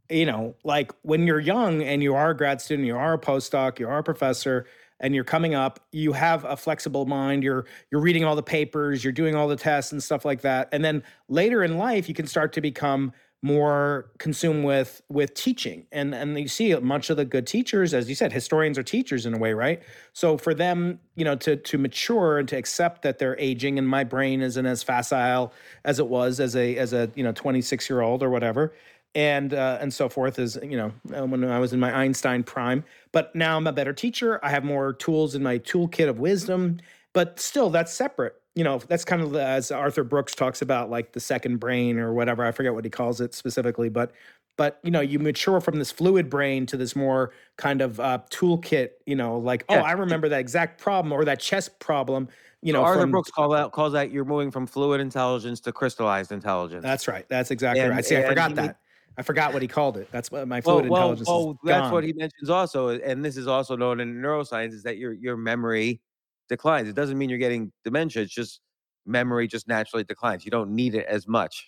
you know like when you're young and you are a grad student, you are a postdoc, you are a professor, and you're coming up, you have a flexible mind. You're you're reading all the papers, you're doing all the tests and stuff like that, and then later in life, you can start to become more consumed with with teaching and and you see much of the good teachers as you said historians are teachers in a way right so for them you know to to mature and to accept that they're aging and my brain isn't as facile as it was as a as a you know 26 year old or whatever and uh, and so forth as you know uh, when I was in my Einstein prime. But now I'm a better teacher. I have more tools in my toolkit of wisdom. But still, that's separate. You know, that's kind of the- as Arthur Brooks talks about, like the second brain or whatever. I forget what he calls it specifically, but but you know, you mature from this fluid brain to this more kind of uh, toolkit. You know, like oh, I remember that exact problem or that chess problem. You know, Arthur from Brooks call that calls that you're moving from fluid intelligence to crystallized intelligence. that's right. That's exactly And- right. See, I forgot that. I forgot what he called it. That's what my well, fluid well, intelligence well, is that's gone. what he mentions also, and this is also known in neuroscience, is that your your memory declines. It doesn't mean you're getting dementia. It's just memory just naturally declines. You don't need it as much.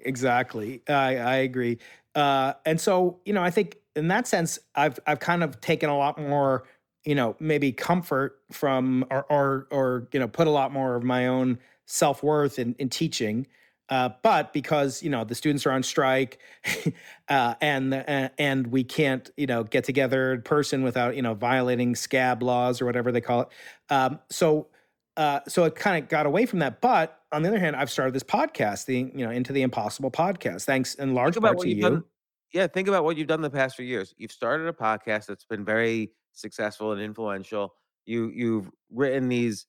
Exactly. I I agree. Uh, and so, you know, I think in that sense, I've I've kind of taken a lot more, you know, maybe comfort from or or or you know, put a lot more of my own self worth in in teaching. Uh, but because you know the students are on strike, [LAUGHS] uh, and uh, and we can't you know get together in person without you know violating scab laws or whatever they call it. Um, so uh, so it kind of got away from that. But on the other hand, I've started this podcast, the you know into the impossible podcast, thanks in large part to you. done. Yeah, think about what you've done the past few years. You've started a podcast that's been very successful and influential. You you've written these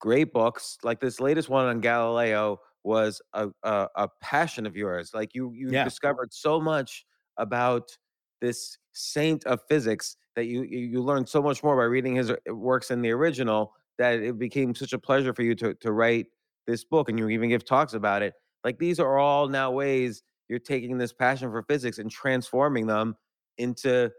great books. Like this latest one on Galileo was a, a a passion of yours. Like you you Yeah, discovered so much about this saint of physics that you you learned so much more by reading his uh, works in the original that it became such a pleasure for you to to write this book and you even give talks about it. Like these are all now ways you're taking this passion for physics and transforming them into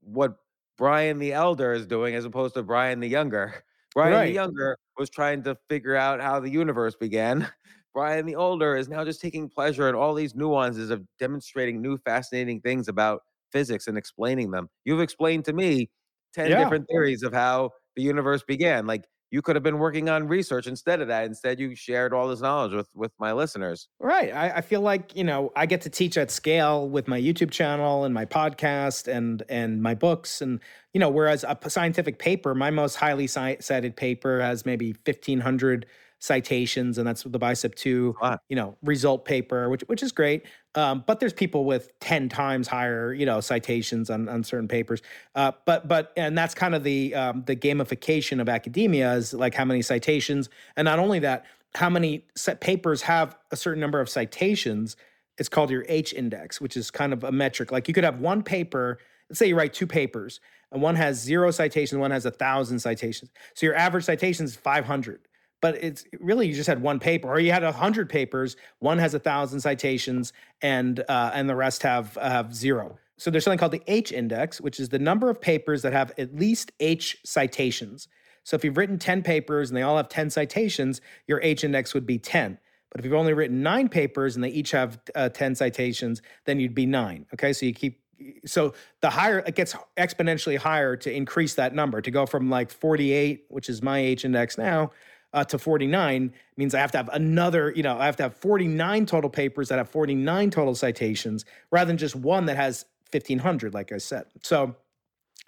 what Brian the Elder is doing as opposed to Brian the Younger. Brian the. Younger was trying to figure out how the universe began. [LAUGHS] Brian the Older is now just taking pleasure in all these nuances of demonstrating new fascinating things about physics and explaining them. You've explained to me 10 Yeah. different theories of how the universe began. Like you could have been working on research instead of that. Instead, you shared all this knowledge with with my listeners. Right. I, I feel like, you know, I get to teach at scale with my YouTube channel and my podcast and and my books. And, you know, whereas a scientific paper, my most highly cited paper has maybe 1,500 citations, and that's the BICEP2, Wow. you know, result paper, which which is great. Um, but there's people with 10 times higher, you know, citations on, on certain papers. Uh, but but and that's kind of the um, the gamification of academia is like how many citations, and not only that, how many set papers have a certain number of citations. It's called your H index, which is kind of a metric. Like you could have one paper. Let's say you write two papers. and one has zero citations, one has a thousand citations. So your average citation is 500. But it's really you just had one paper, or you had a hundred papers. One has a thousand citations, and uh, and the rest have have zero. So there's something called the H index, which is the number of papers that have at least H citations. So if you've written 10 papers and they all have 10 citations, your H index would be 10. But if you've only written nine papers and they each have uh, 10 citations, then you'd be nine. Okay. So you keep, so the higher it gets exponentially higher to increase that number to go from like 48, which is my H index now, uh, to 49 means I have to have another, you know, I have to have 49 total papers that have 49 total citations rather than just one that has 1500, like I said. So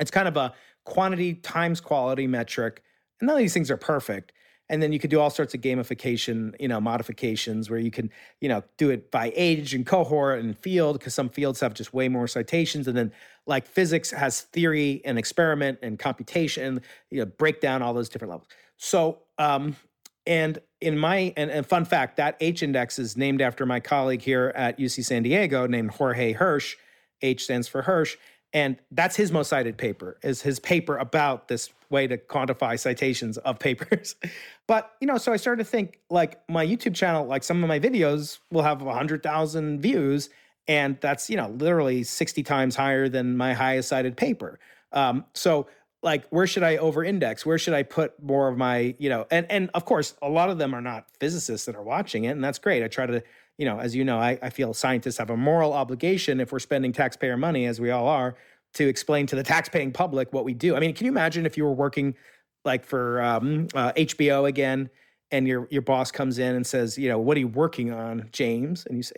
it's kind of a quantity times quality metric. And none of these things are perfect. And then you could do all sorts of gamification, you know, modifications where you can, you know, do it by age and cohort and field because some fields have just way more citations. And then like physics has theory and experiment and computation, you know, break down all those different levels. So, um, and in my and, and fun fact, that H index is named after my colleague here at UC San Diego named Jorge Hirsch. H stands for Hirsch and that's his most cited paper is his paper about this way to quantify citations of papers [LAUGHS] but you know so i started to think like my youtube channel like some of my videos will have 100000 views and that's you know literally 60 times higher than my highest cited paper um, so like where should i over index where should i put more of my you know and and of course a lot of them are not physicists that are watching it and that's great i try to you know, as you know, I, I feel scientists have a moral obligation if we're spending taxpayer money, as we all are, to explain to the [LAUGHS] taxpaying public what we do. I mean, can you imagine if you were working like for um, uh, HBO again, and your your boss comes in and says, you know, what are you working on, James? And you say,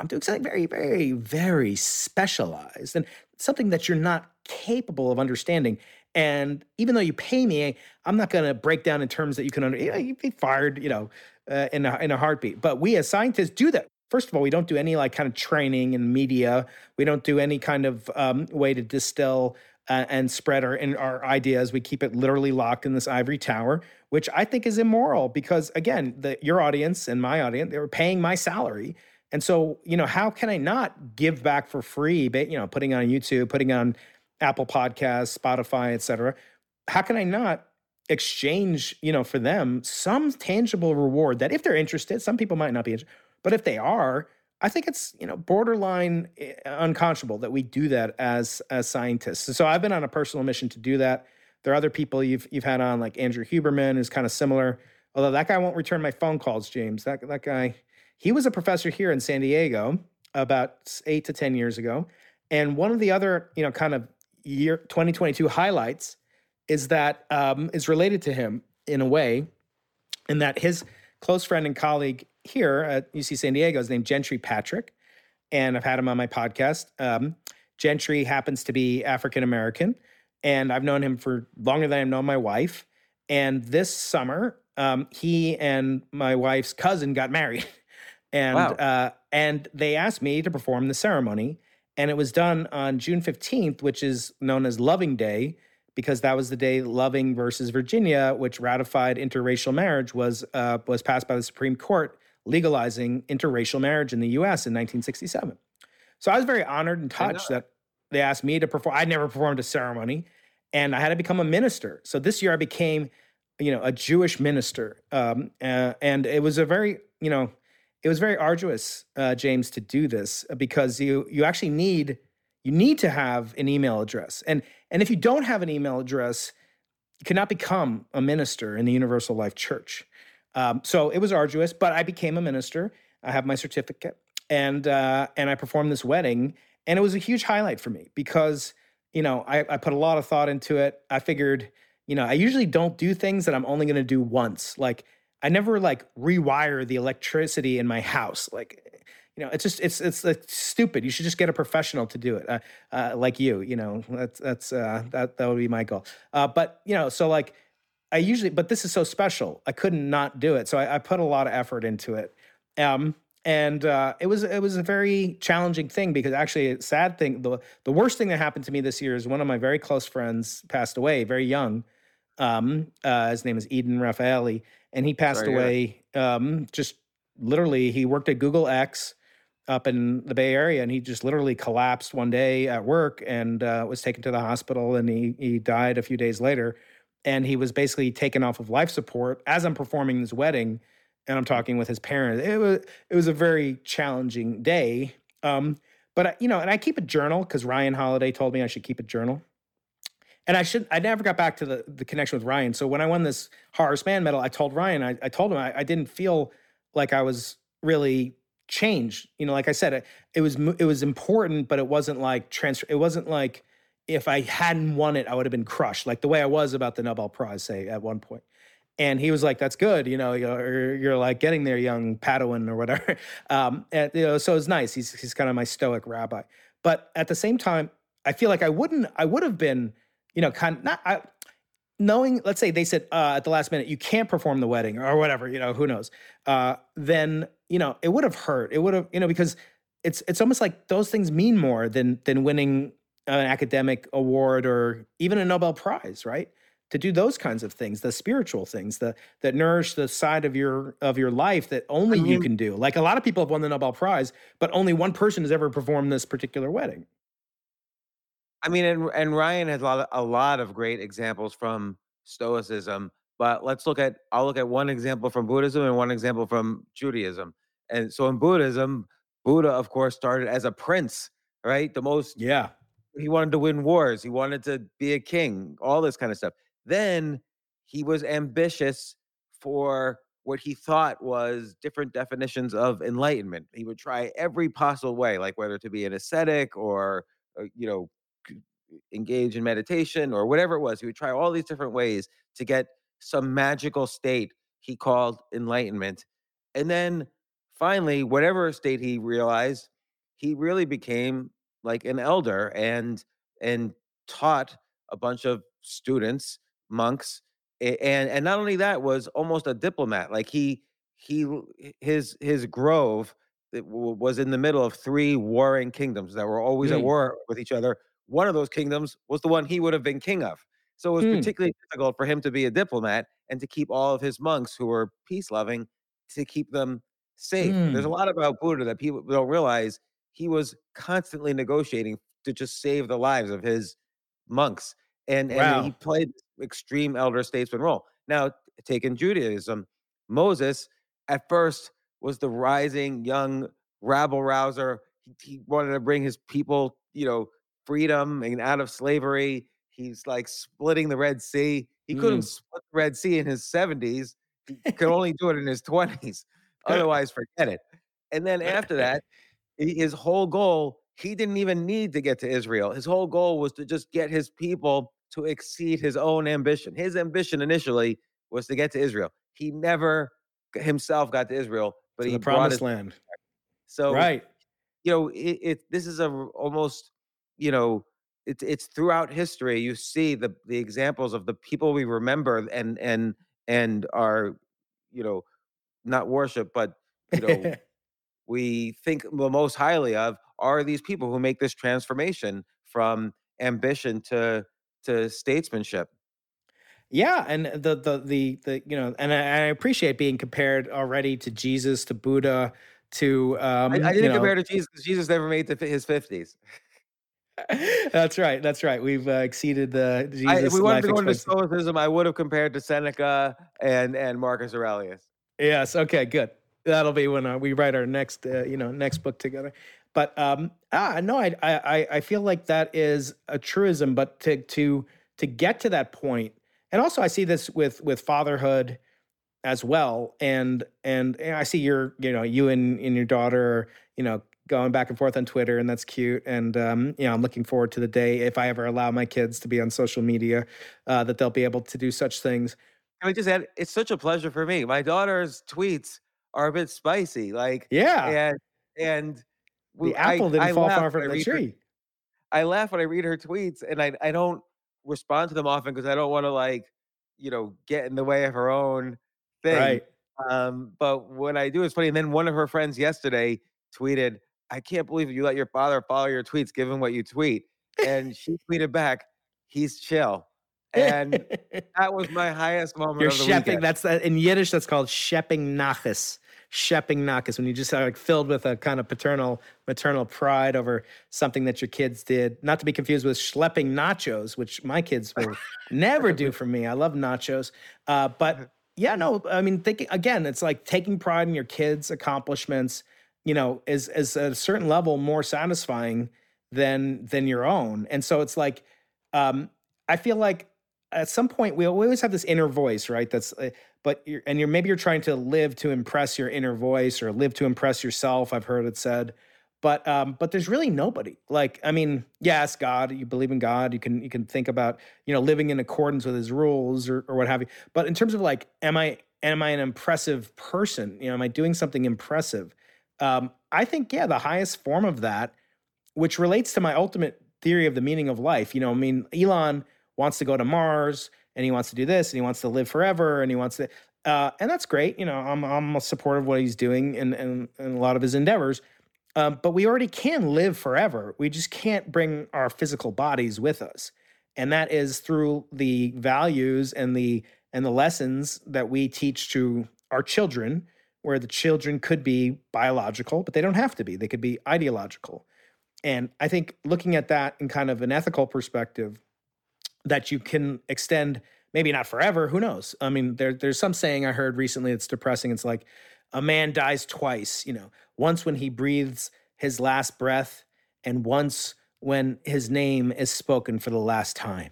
I'm doing something very, very, very specialized and something that you're not capable of understanding. And even though you pay me, I'm not going to break down in terms that you can under. You know, you'd be fired, you know, uh, in a in a heartbeat. But we as scientists do that. First of all, we don't do any like kind of training in media. We don't do any kind of um, way to distill uh, and spread our in our ideas. We keep it literally locked in this ivory tower, which I think is immoral because again, the, your audience and my audience, they were paying my salary. And so, you know, how can I not give back for free? But, you know, putting on YouTube, putting on Apple Podcasts, Spotify, et cetera. How can I not exchange, you know, for them some tangible reward that if they're interested, some people might not be interested, but if they are, I think it's, you know, borderline eh, unconscionable that we do that as as scientists. So I've been on a personal mission to do that. There are other people you've you've had on like Andrew Huberman who's kind of similar. Although that guy won't return my phone calls, James. That that guy, he was a professor here in San Diego about 8 to 10 years ago. And one of the other, you know, kind of year 2022 highlights is that um, is related to him in a way, in that his close friend and colleague here at UC San Diego is named Gentry Patrick, and I've had him on my podcast. Um, Gentry happens to be African American, and I've known him for longer than I've known my wife. And this summer, um, he and my wife's cousin got married, [LAUGHS] and wow. uh, and they asked me to perform the ceremony, and it was done on June fifteenth, which is known as Loving Day because that was the day Loving versus Virginia, which ratified interracial marriage, was uh, was passed by the Supreme Court, legalizing interracial marriage in the U.S. in 1967. So I was very honored and touched that they asked me to perform. I'd never performed a ceremony, and I had to become a minister. So this year I became, you know, a Jewish minister, um, uh, and it was a very, you know, it was very arduous, uh, James, to do this because you you actually need you need to have an email address. And, and if you don't have an email address, you cannot become a minister in the Universal Life Church. Um, so it was arduous, but I became a minister. I have my certificate, and uh, and I performed this wedding, and it was a huge highlight for me because you know I, I put a lot of thought into it. I figured, you know, I usually don't do things that I'm only going to do once. Like I never like rewire the electricity in my house. Like you know, it's just it's it's, it's stupid. You should just get a professional to do it, uh, uh, like you. You know, that's that's uh, that that would be my goal. Uh, but you know, so like I usually, but this is so special. I couldn't not do it, so I, I put a lot of effort into it. Um, and uh, it was it was a very challenging thing because actually, a sad thing. the The worst thing that happened to me this year is one of my very close friends passed away, very young. Um, uh, his name is Eden Raffaelli, and he passed Sorry, away. Um, just literally, he worked at Google X up in the Bay Area, and he just literally collapsed one day at work and uh, was taken to the hospital, and he he died a few days later. And he was basically taken off of life support as I'm performing this wedding, and I'm talking with his parents. It was it was a very challenging day. Um, but you know, and I keep a journal because Ryan Holiday told me I should keep a journal. And I should I never got back to the the connection with Ryan. So when I won this Horace Mann medal, I told Ryan, I, I told him I, I didn't feel like I was really changed. You know, like I said, it, it was it was important, but it wasn't like transfer. It wasn't like if I hadn't won it, I would have been crushed, like the way I was about the Nobel Prize, say at one point. And he was like, "That's good, you know. You're, you're like getting there, young Padawan or whatever." [LAUGHS] Um, and, you know, so it's nice. He's he's kind of my stoic rabbi. But at the same time, I feel like I wouldn't. I would have been, you know, kind of not. I, knowing, let's say they said uh, at the last minute you can't perform the wedding or whatever, you know, who knows? Uh, then you know it would have hurt. It would have, you know, because it's it's almost like those things mean more than than winning an academic award or even a Nobel Prize, right? To do those kinds of things, the spiritual things, the that nourish the side of your of your life that only I mean- you can do. Like a lot of people have won the Nobel Prize, but only one person has ever performed this particular wedding. I mean, and and Ryan has a lot of, a lot of great examples from Stoicism. But let's look at I'll look at one example from Buddhism and one example from Judaism. And so in Buddhism, Buddha, of course, started as a prince, right? The most Yeah. he wanted to win wars. He wanted to be a king, all this kind of stuff. Then he was ambitious for what he thought was different definitions of enlightenment. He would try every possible way, like whether to be an ascetic or, uh, you know, engage in meditation or whatever it was. He would try all these different ways to get some magical state he called enlightenment. And then finally, whatever state he realized, he really became like an elder and and taught a bunch of students, monks, and and not only that was almost a diplomat. Like he he his his grove was in the middle of three warring kingdoms that were always at Mm. war with each other. One of those kingdoms was the one he would have been king of. So it was Mm. particularly difficult for him to be a diplomat and to keep all of his monks who were peace loving to keep them safe. There's a Mm. lot about Buddha that people don't realize. He was constantly negotiating to just save the lives of his monks, and and he played extreme elder statesman role. Now, taking Judaism, Moses at first was the rising young rabble rouser. He, he wanted to bring his people, you know, freedom and out of slavery. He's like splitting the Red Sea. He couldn't Mm. split the Red Sea in his 70s. He could [LAUGHS] only do it in his 20s. Otherwise, forget it. And then after that, his whole goal, he didn't even need to get to Israel. His whole goal was to just get his people to exceed his own ambition. His ambition initially was to get to Israel. He never himself got to Israel, but to he the promised land. so right. you know it, it this is a almost you know it's it's throughout history you see the the examples of the people we remember and and and are you know not worship but you know [LAUGHS] we think the most highly of are these people who make this transformation from ambition to to statesmanship Yeah, and the the the the you know, and I, I appreciate being compared already to Jesus, to Buddha, to um, I, I didn't know, compare to Jesus. jesus never made to his 50s [LAUGHS] that's right, that's right. We've uh, exceeded the I, Jesus if we wanted to go into stoicism i would have compared to seneca and and marcus aurelius Yes. Okay. Good. That'll be when uh, we write our next, uh, you know, next book together. But um, ah, no, I, I, I- I feel like that is a truism. But to to to get to that point, and also I see this with with fatherhood as well. And and I see your, you know, you and, and your daughter, you know, going back and forth on Twitter, and that's cute. And um, you know, I'm looking forward to the day if I ever allow my kids to be on social media, uh, that they'll be able to do such things. Can I just add? It's such a pleasure for me. My daughter's tweets are a bit spicy, like Yeah. and and we, the apple I, didn't I fall far from the read her- tree. I laugh when I read her tweets, and I I don't respond to them often because I don't want to like you know get in the way of her own thing. Right. Um, but when I do, it's funny. And then one of her friends yesterday tweeted, "I can't believe you let your father follow your tweets, given what you tweet." And she [LAUGHS] tweeted back, "He's chill." And [LAUGHS] that was my highest moment You're of the shepping. weekend. That's that in Yiddish. That's called shepping nachas. shepping nachos when you just are like filled with a kind of paternal maternal pride over something that your kids did. Not to be confused with schlepping nachos, which my kids [LAUGHS] will never do for me. I love nachos, uh, but yeah, no, I mean, thinking again, it's like taking pride in your kids' accomplishments. You know, is is at a certain level more satisfying than than your own, and so it's like, um, I feel like at some point we always have this inner voice, right? That's uh, but you're and you're maybe you're trying to live to impress your inner voice or live to impress yourself. I've heard it said, but um, but there's really nobody. Like I mean, yes, God, you believe in God, you can you can think about you know living in accordance with His rules or or what have you. But in terms of like, am I am I an impressive person? You know, am I doing something impressive? Um, I think yeah, the highest form of that, which relates to my ultimate theory of the meaning of life. You know, I mean, Elon wants to go to Mars and he wants to do this and he wants to live forever and he wants to uh, and that's great you know i'm i'm a supportive of what he's doing and and, and a lot of his endeavors um, but we already can live forever we just can't bring our physical bodies with us and that is through the values and the and the lessons that we teach to our children where the children could be biological but they don't have to be. They could be ideological. And i think looking at that in kind of an ethical perspective that you can extend maybe not forever who knows? I mean there, there's some saying i heard recently that's depressing. It's like a man dies twice you know? Once when he breathes his last breath and once when his name is spoken for the last time.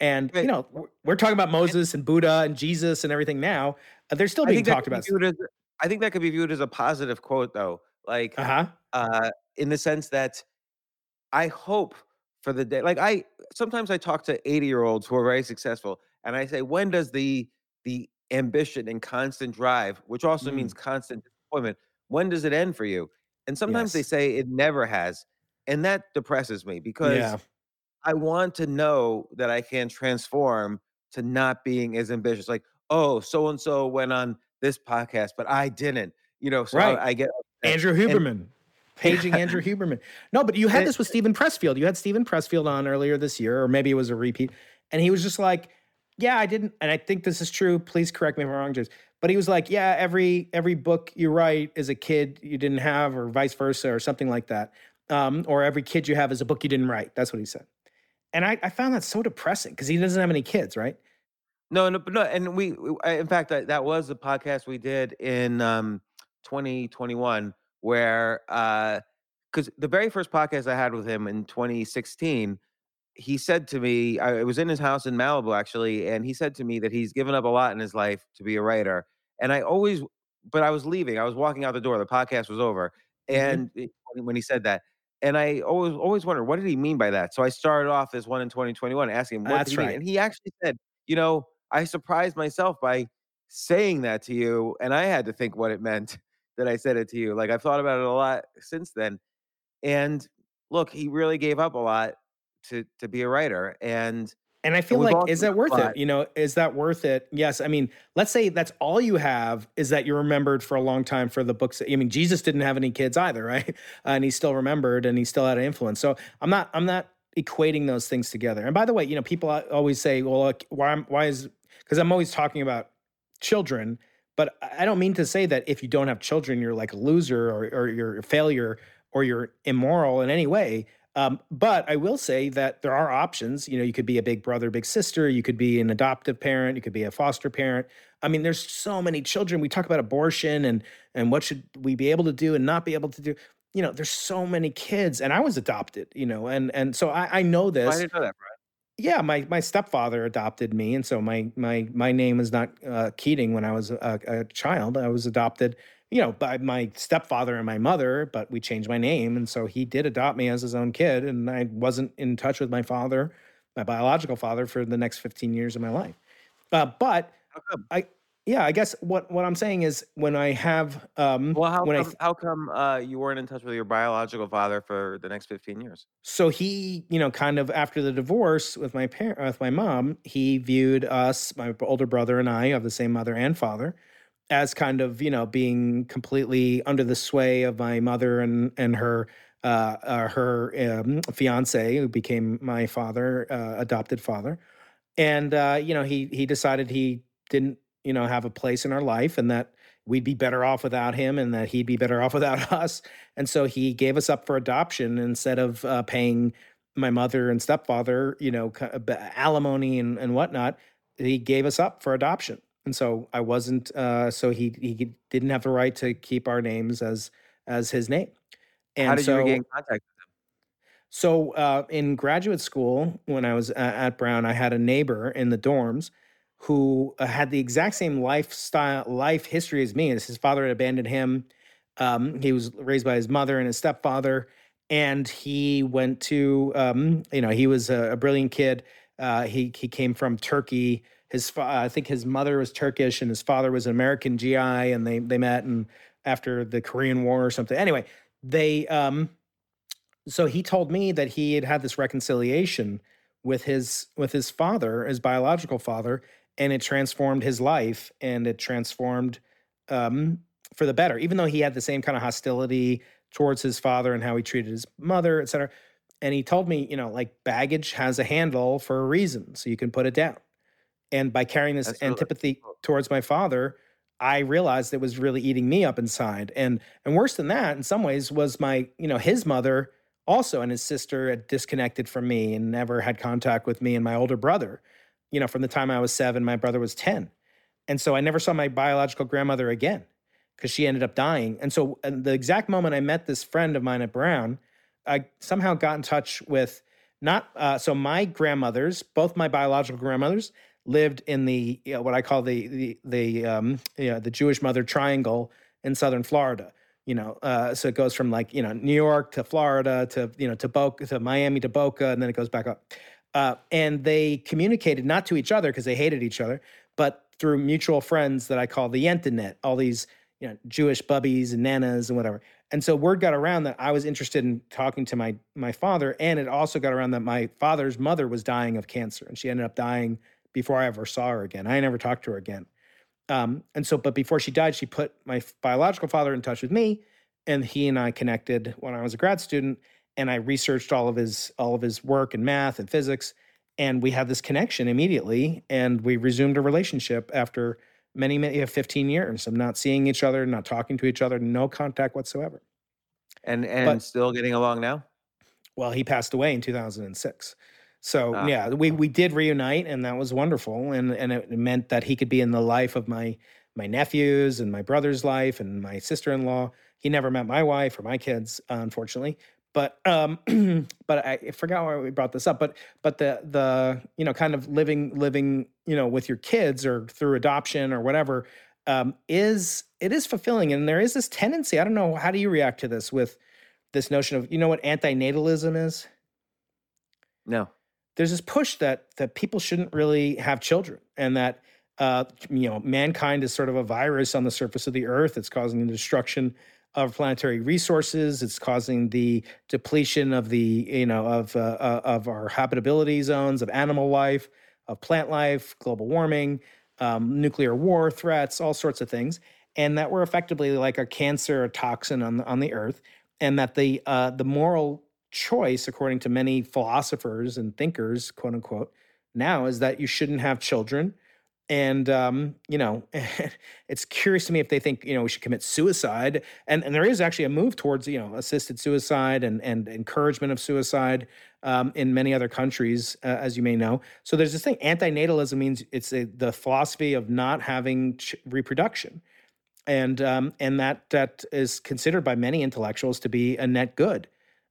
And you know we're talking about moses and buddha and jesus and everything now they're still being talked about as, i think that could be viewed as a positive quote though like uh-huh. uh, in the sense that i hope for the day. Like I sometimes I talk to 80 year olds who are very successful, and I say, when does the the ambition and constant drive, which also mm. means constant disappointment, when does it end for you? And sometimes yes. they say it never has, and that depresses me because yeah. I want to know that I can transform to not being as ambitious. Like, oh, so and so went on this podcast, but I didn't. You know, so right. I, I get Andrew Huberman. And, paging [LAUGHS] Andrew Huberman. No, but you had this with Steven Pressfield. You had Steven Pressfield on earlier this year, or maybe it was a repeat, and he was just like, "Yeah, I didn't," and I think this is true. Please correct me if I'm wrong, James. But he was like, "Yeah, every every book you write as a kid you didn't have, or vice versa, or something like that, um, or every kid you have is a book you didn't write." That's what he said, and I, I found that so depressing because he doesn't have any kids, right? No, no, no, and we, we in fact, that, that was the podcast we did in um, 2021 where uh because the very first podcast I had with him in 2016, he said to me, I was in his house in Malibu actually, and he said to me that he's given up a lot in his life to be a writer. And I always, but I was leaving, I was walking out the door, the podcast was over, mm-hmm. and mm-hmm. when he said that, and I always always wondered what did he mean by that. So I started off as one in 2021, asking him what That's did he right. mean, and he actually said, you know, I surprised myself by saying that to you, and I had to think what it meant [LAUGHS] that I said it to you. Like I've thought about it a lot since then. And look, he really gave up a lot to to be a writer. And and I feel like, is that worth it? You know, is that worth it? Yes. I mean, let's say that's all you have is that you're remembered for a long time for the books. I mean, Jesus didn't have any kids either, [LAUGHS] right? and he's still remembered and he still had an influence. So I'm not, I'm not equating those things together. And by the way, you know, people always say, well, why, why is, because I'm always talking about children but I don't mean to say that if you don't have children, you're like a loser or, or you're a failure or you're immoral in any way. Um, but I will say that there are options. You know, you could be a big brother, big sister. You could be an adoptive parent. You could be a foster parent. I mean, there's so many children. We talk about abortion and and what should we be able to do and not be able to do. You know, there's so many kids, and I was adopted. You know, and and so I, I know this. I didn't know that, Brad yeah, my my stepfather adopted me, and so my my my name is not uh, Keating. When I was a, a, child, I was adopted, you know, by my stepfather and my mother. But we changed my name, and so he did adopt me as his own kid, and I wasn't in touch with my father, my biological father, for the next fifteen years of my life. Uh, but I yeah, I guess what what I'm saying is when I have um well how when come, I how come uh you weren't in touch with your biological father for the next 15 years? So he, you know, kind of after the divorce with my parent with my mom, he viewed us, my older brother and I of the same mother and father, as kind of, you know, being completely under the sway of my mother and and her uh, uh her um, fiance who became my father, uh, adopted father. And uh, you know, he he decided he didn't you know have a place in our life and that we'd be better off without him and that he'd be better off [LAUGHS] without us. And so he gave us up for adoption instead of uh, paying my mother and stepfather, you know, alimony and, and whatnot. He gave us up for adoption. And so I wasn't, uh, so he, he didn't have the right to keep our names as, as his name. And How did so, you regain contact with him? So uh, in graduate school, when I was at Brown, I had a neighbor in the dorms who uh, had the exact same lifestyle, life history as me. As his father had abandoned him. Um, he was raised by his mother and his stepfather, and he went to, um, you know, he was a, a brilliant kid. Uh, he he came from Turkey. His I think his mother was Turkish and his father was an American GI, and they they met and after the Korean War or something. Anyway, they um, so he told me that he had had this reconciliation with his with his father, his biological father, and it transformed his life and it transformed um, for the better. Even though he had the same kind of hostility towards his father and how he treated his mother, et cetera. And he told me, you know, like baggage has a handle for a reason, so you can put it down. And by carrying this That's antipathy really towards my father, I realized it was really eating me up inside. And and worse than that, in some ways, was my, you know, his mother also and his sister had disconnected from me and never had contact with me and my older brother you know, from the time I was seven, my brother was 10. And so I never saw my biological grandmother again because she ended up dying. And so and the exact moment I met this friend of mine at Brown, I somehow got in touch with not, uh, so my grandmothers, both my biological grandmothers, lived in the you know, what I call the the the um, you know, the Jewish mother triangle in southern Florida. You know, uh, so it goes from like you know New York to Florida to you know to Boca to Miami to Boca, and then it goes back up. Uh, and they communicated not to each other because they hated each other, but through mutual friends that I call the Yentenet, all these you know Jewish bubbies and nanas and whatever. And so word got around that I was interested in talking to my my father, and it also got around that my father's mother was dying of cancer, and she ended up dying before I ever saw her again. I never talked to her again. Um, and so, but before she died, she put my biological father in touch with me, and he and I connected when I was a grad student and I researched all of his all of his work in math and physics, and we had this connection immediately, and we resumed a relationship after many many 15 years of not seeing each other, not talking to each other, no contact whatsoever. And and but, still getting along now. Well, he passed away in 2006. So ah. yeah, we we did reunite, and that was wonderful, and and it meant that he could be in the life of my my nephews and my brother's life and my sister-in-law. He never met my wife or my kids, unfortunately, but um [CLEARS THROAT] but I, forgot why we brought this up but but the the you know kind of living living you know with your kids or through adoption or whatever um is it is fulfilling. And there is this tendency i don't know how do you react to this with this notion of you know what antinatalism is? No. There's this push that that people shouldn't really have children and that uh you know mankind is sort of a virus on the surface of the earth. It's causing the destruction of planetary resources. It's causing the depletion of the you know of uh, uh, of our habitability zones, of animal life, of plant life, global warming, um, nuclear war threats, all sorts of things, and that we're effectively like a cancer, a toxin on the, on the earth, and that the uh, the moral choice, according to many philosophers and thinkers, quote unquote, now is that you shouldn't have children and um, you know [LAUGHS] it's curious to me if they think you know we should commit suicide and and there is actually a move towards you know assisted suicide and and encouragement of suicide um, in many other countries uh, as you may know. So there's this thing antinatalism means it's a, the philosophy of not having ch- reproduction. And um, and that that is considered by many intellectuals to be a net good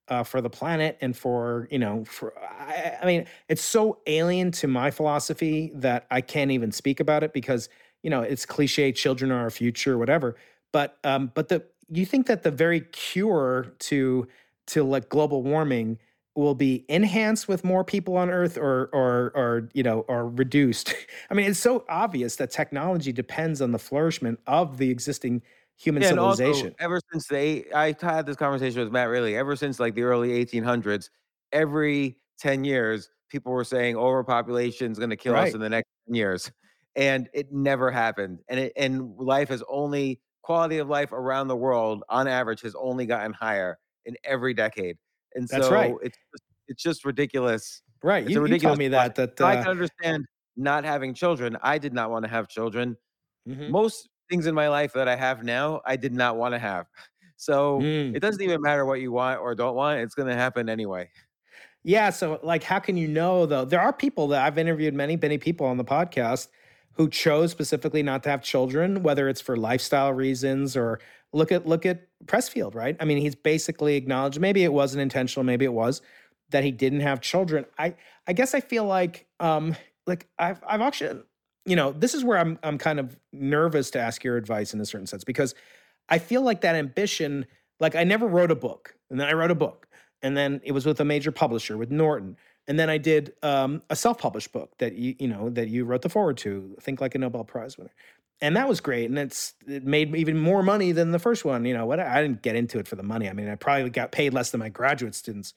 uh, for the planet and for you know for I, I, mean it's so alien to my philosophy that i can't even speak about it because you know it's cliche children are our future whatever. But um but the you think that the very cure to to like global warming will be enhanced with more people on earth or or or you know or reduced? [LAUGHS] I mean it's so obvious that technology depends on the flourishment of the existing human yeah, civilization. Also, ever since they, I had this conversation with Matt. Really, ever since like the early 1800s, every 10 years, people were saying overpopulation is going to kill right. us in the next 10 years, and it never happened. And it and life has only quality of life around the world on average has only gotten higher in every decade. And That's so right. it's just, it's just ridiculous. Right. It's you, ridiculous you told me that. That uh, I can understand not having children. I did not want to have children. Mm-hmm. Most things in my life that I have now, I did not want to have. [LAUGHS] So Mm. it doesn't even matter what you want or don't want, it's going to happen anyway. Yeah. So, like, how can you know though? There are people that I've interviewed many, many people on the podcast who chose specifically not to have children, whether it's for lifestyle reasons or look at look at Pressfield, right? I mean, he's basically acknowledged maybe it wasn't intentional, maybe it was that he didn't have children. I I guess I feel like um like I've I've actually you know this is where I'm I'm kind of nervous to ask your advice in a certain sense because I feel like that ambition like I never wrote a book and then I wrote a book and then it was with a major publisher with Norton and then I did um, a self-published book that you you know that you wrote the foreword to think like a Nobel Prize winner. And that was great and it's it made even more money than the first one you know what I didn't get into it for the money. I mean I probably got paid less than my graduate students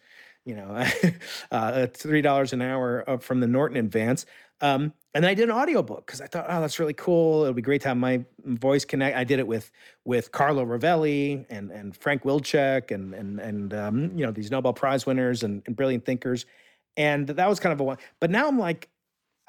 you know [LAUGHS] uh, three dollars an hour uh, from the Norton advance um, and then I did an audiobook because I thought oh that's really cool it'll be great to have my voice connect I did it with with Carlo Rovelli and and Frank Wilczek and and and um, you know these Nobel Prize winners and, and brilliant thinkers and that was kind of a one but now I'm like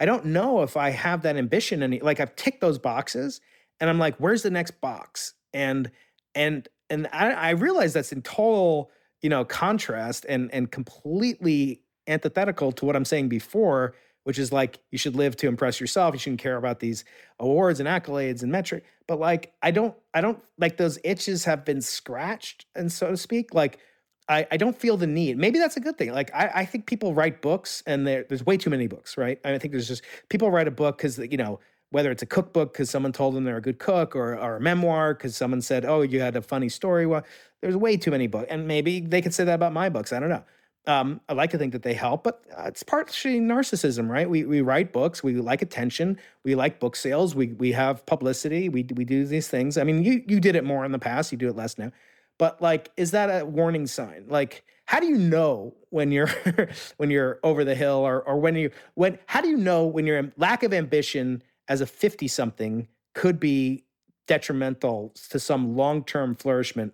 I don't know if I have that ambition any like I've ticked those boxes and I'm like, where's the next box? And and and I, I realize that's in total, you know, contrast and and completely antithetical to what I'm saying before, which is like you should live to impress yourself. You shouldn't care about these awards and accolades and metric. But like I don't, I don't like those itches have been scratched, and so to speak. Like I, I don't feel the need. Maybe that's a good thing. Like I, I think people write books, and there, there's way too many books, right? I think there's just people write a book because you know whether it's a cookbook because someone told them they're a good cook, or, or a memoir because someone said, "Oh, you had a funny story." Well, there's way too many books, and maybe they could say that about my books. I don't know. Um, I like to think that they help, but uh, it's partially narcissism, right? We we write books, we like attention, we like book sales, we we have publicity, we we do these things. I mean, you you did it more in the past, you do it less now but like is that a warning sign like how do you know when you're [LAUGHS] when you're over the hill or or when you when how do you know when your lack of ambition as a 50 something could be detrimental to some long-term flourishment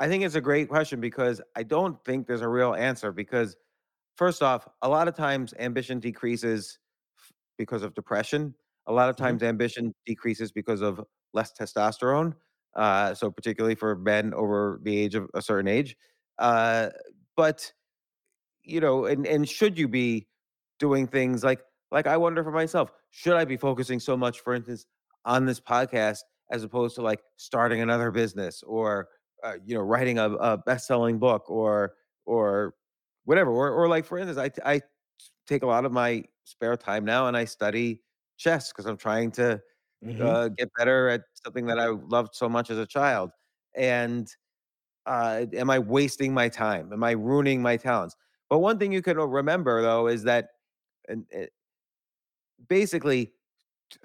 I think it's a great question because I don't think there's a real answer because first off, a lot of times ambition decreases because of depression. A lot of Mhm. times ambition decreases because of less testosterone. Uh, so particularly for men over the age of a certain age. Uh, but you know, and and should you be doing things like like I wonder for myself, should I be focusing so much, for instance, on this podcast as opposed to like starting another business or uh, you know writing a, a best-selling book or or whatever or or like for instance, I I take a lot of my spare time now and I study chess because I'm trying to Mhm. uh, get better at something that I loved so much as a child. And uh, am I wasting my time? Am I ruining my talents? But one thing you can remember though is that, and uh, basically,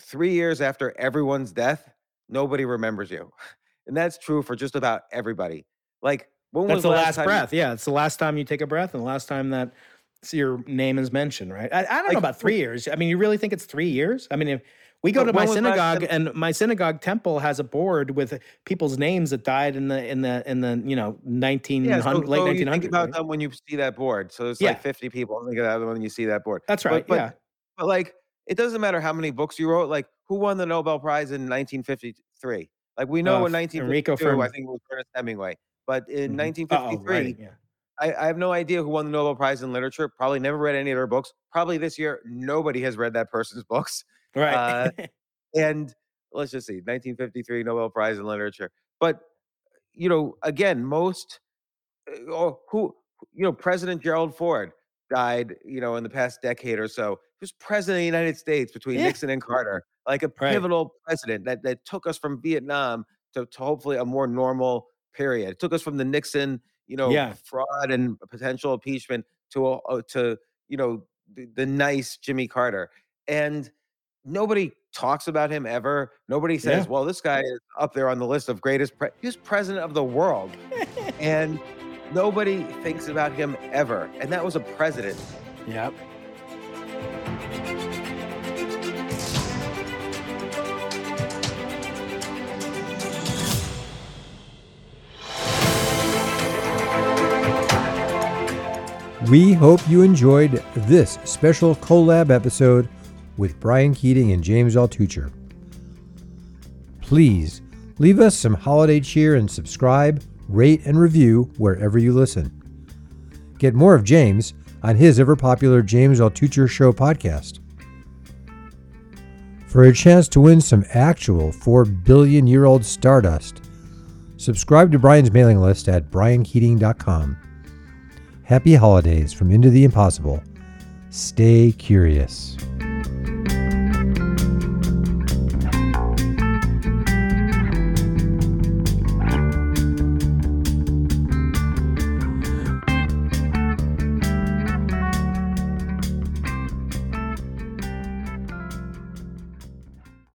three years after everyone's death, nobody remembers you, [LAUGHS] and that's true for just about everybody. Like, when that's was the last last breath yeah it's the last time you take a breath and the last time that your name is mentioned right i, I don't know about three years i mean you really think it's three years i mean if we go to my the last synagogue and my synagogue temple has a board with people's names that died in the in the in the you know 1900 Yeah, so, late so you 1900s think about right? them when you see that board. So it's Yeah. like 50 people. Think of that when you see that board. that's But- right but, yeah But like, it doesn't matter how many books you wrote. Like, who won the Nobel Prize in 1953? Like, we know Uh, in F- Enrico 1952, I think it was Ernest Hemingway. But in Mhm. 1953, Uh-oh, right, yeah. I, I have no idea who won the Nobel Prize in literature. Probably never read any of their books. Probably this year, nobody has read that person's [LAUGHS] books. right Uh, [LAUGHS] And let's just see, 1953 Nobel Prize in literature. But you know, again, most uh, or who you know, President Gerald Ford died, you know, in the past decade or so. He was president of the United States between Yeah. Nixon and Carter, like a Right. pivotal president that that took us from Vietnam to, to hopefully a more normal period. It took us from the Nixon, you know, Yeah. fraud and potential impeachment to a, a- to you know the, the nice Jimmy Carter. And nobody talks about him ever. Nobody says, Yeah. "Well, this guy is up there on the list of greatest." Pre-. He was president of the world, [LAUGHS] and nobody thinks about him ever. And that was a president. yep We hope you enjoyed this special collab episode with Brian Keating and James Altucher. Please leave us some holiday cheer and subscribe, rate, and review wherever you listen. Get more of James on his ever popular James Altucher Show podcast. For a chance to win some actual 4 billion year old stardust, subscribe to Brian's mailing list at briankeating.com. Happy holidays from Into the Impossible. Stay curious.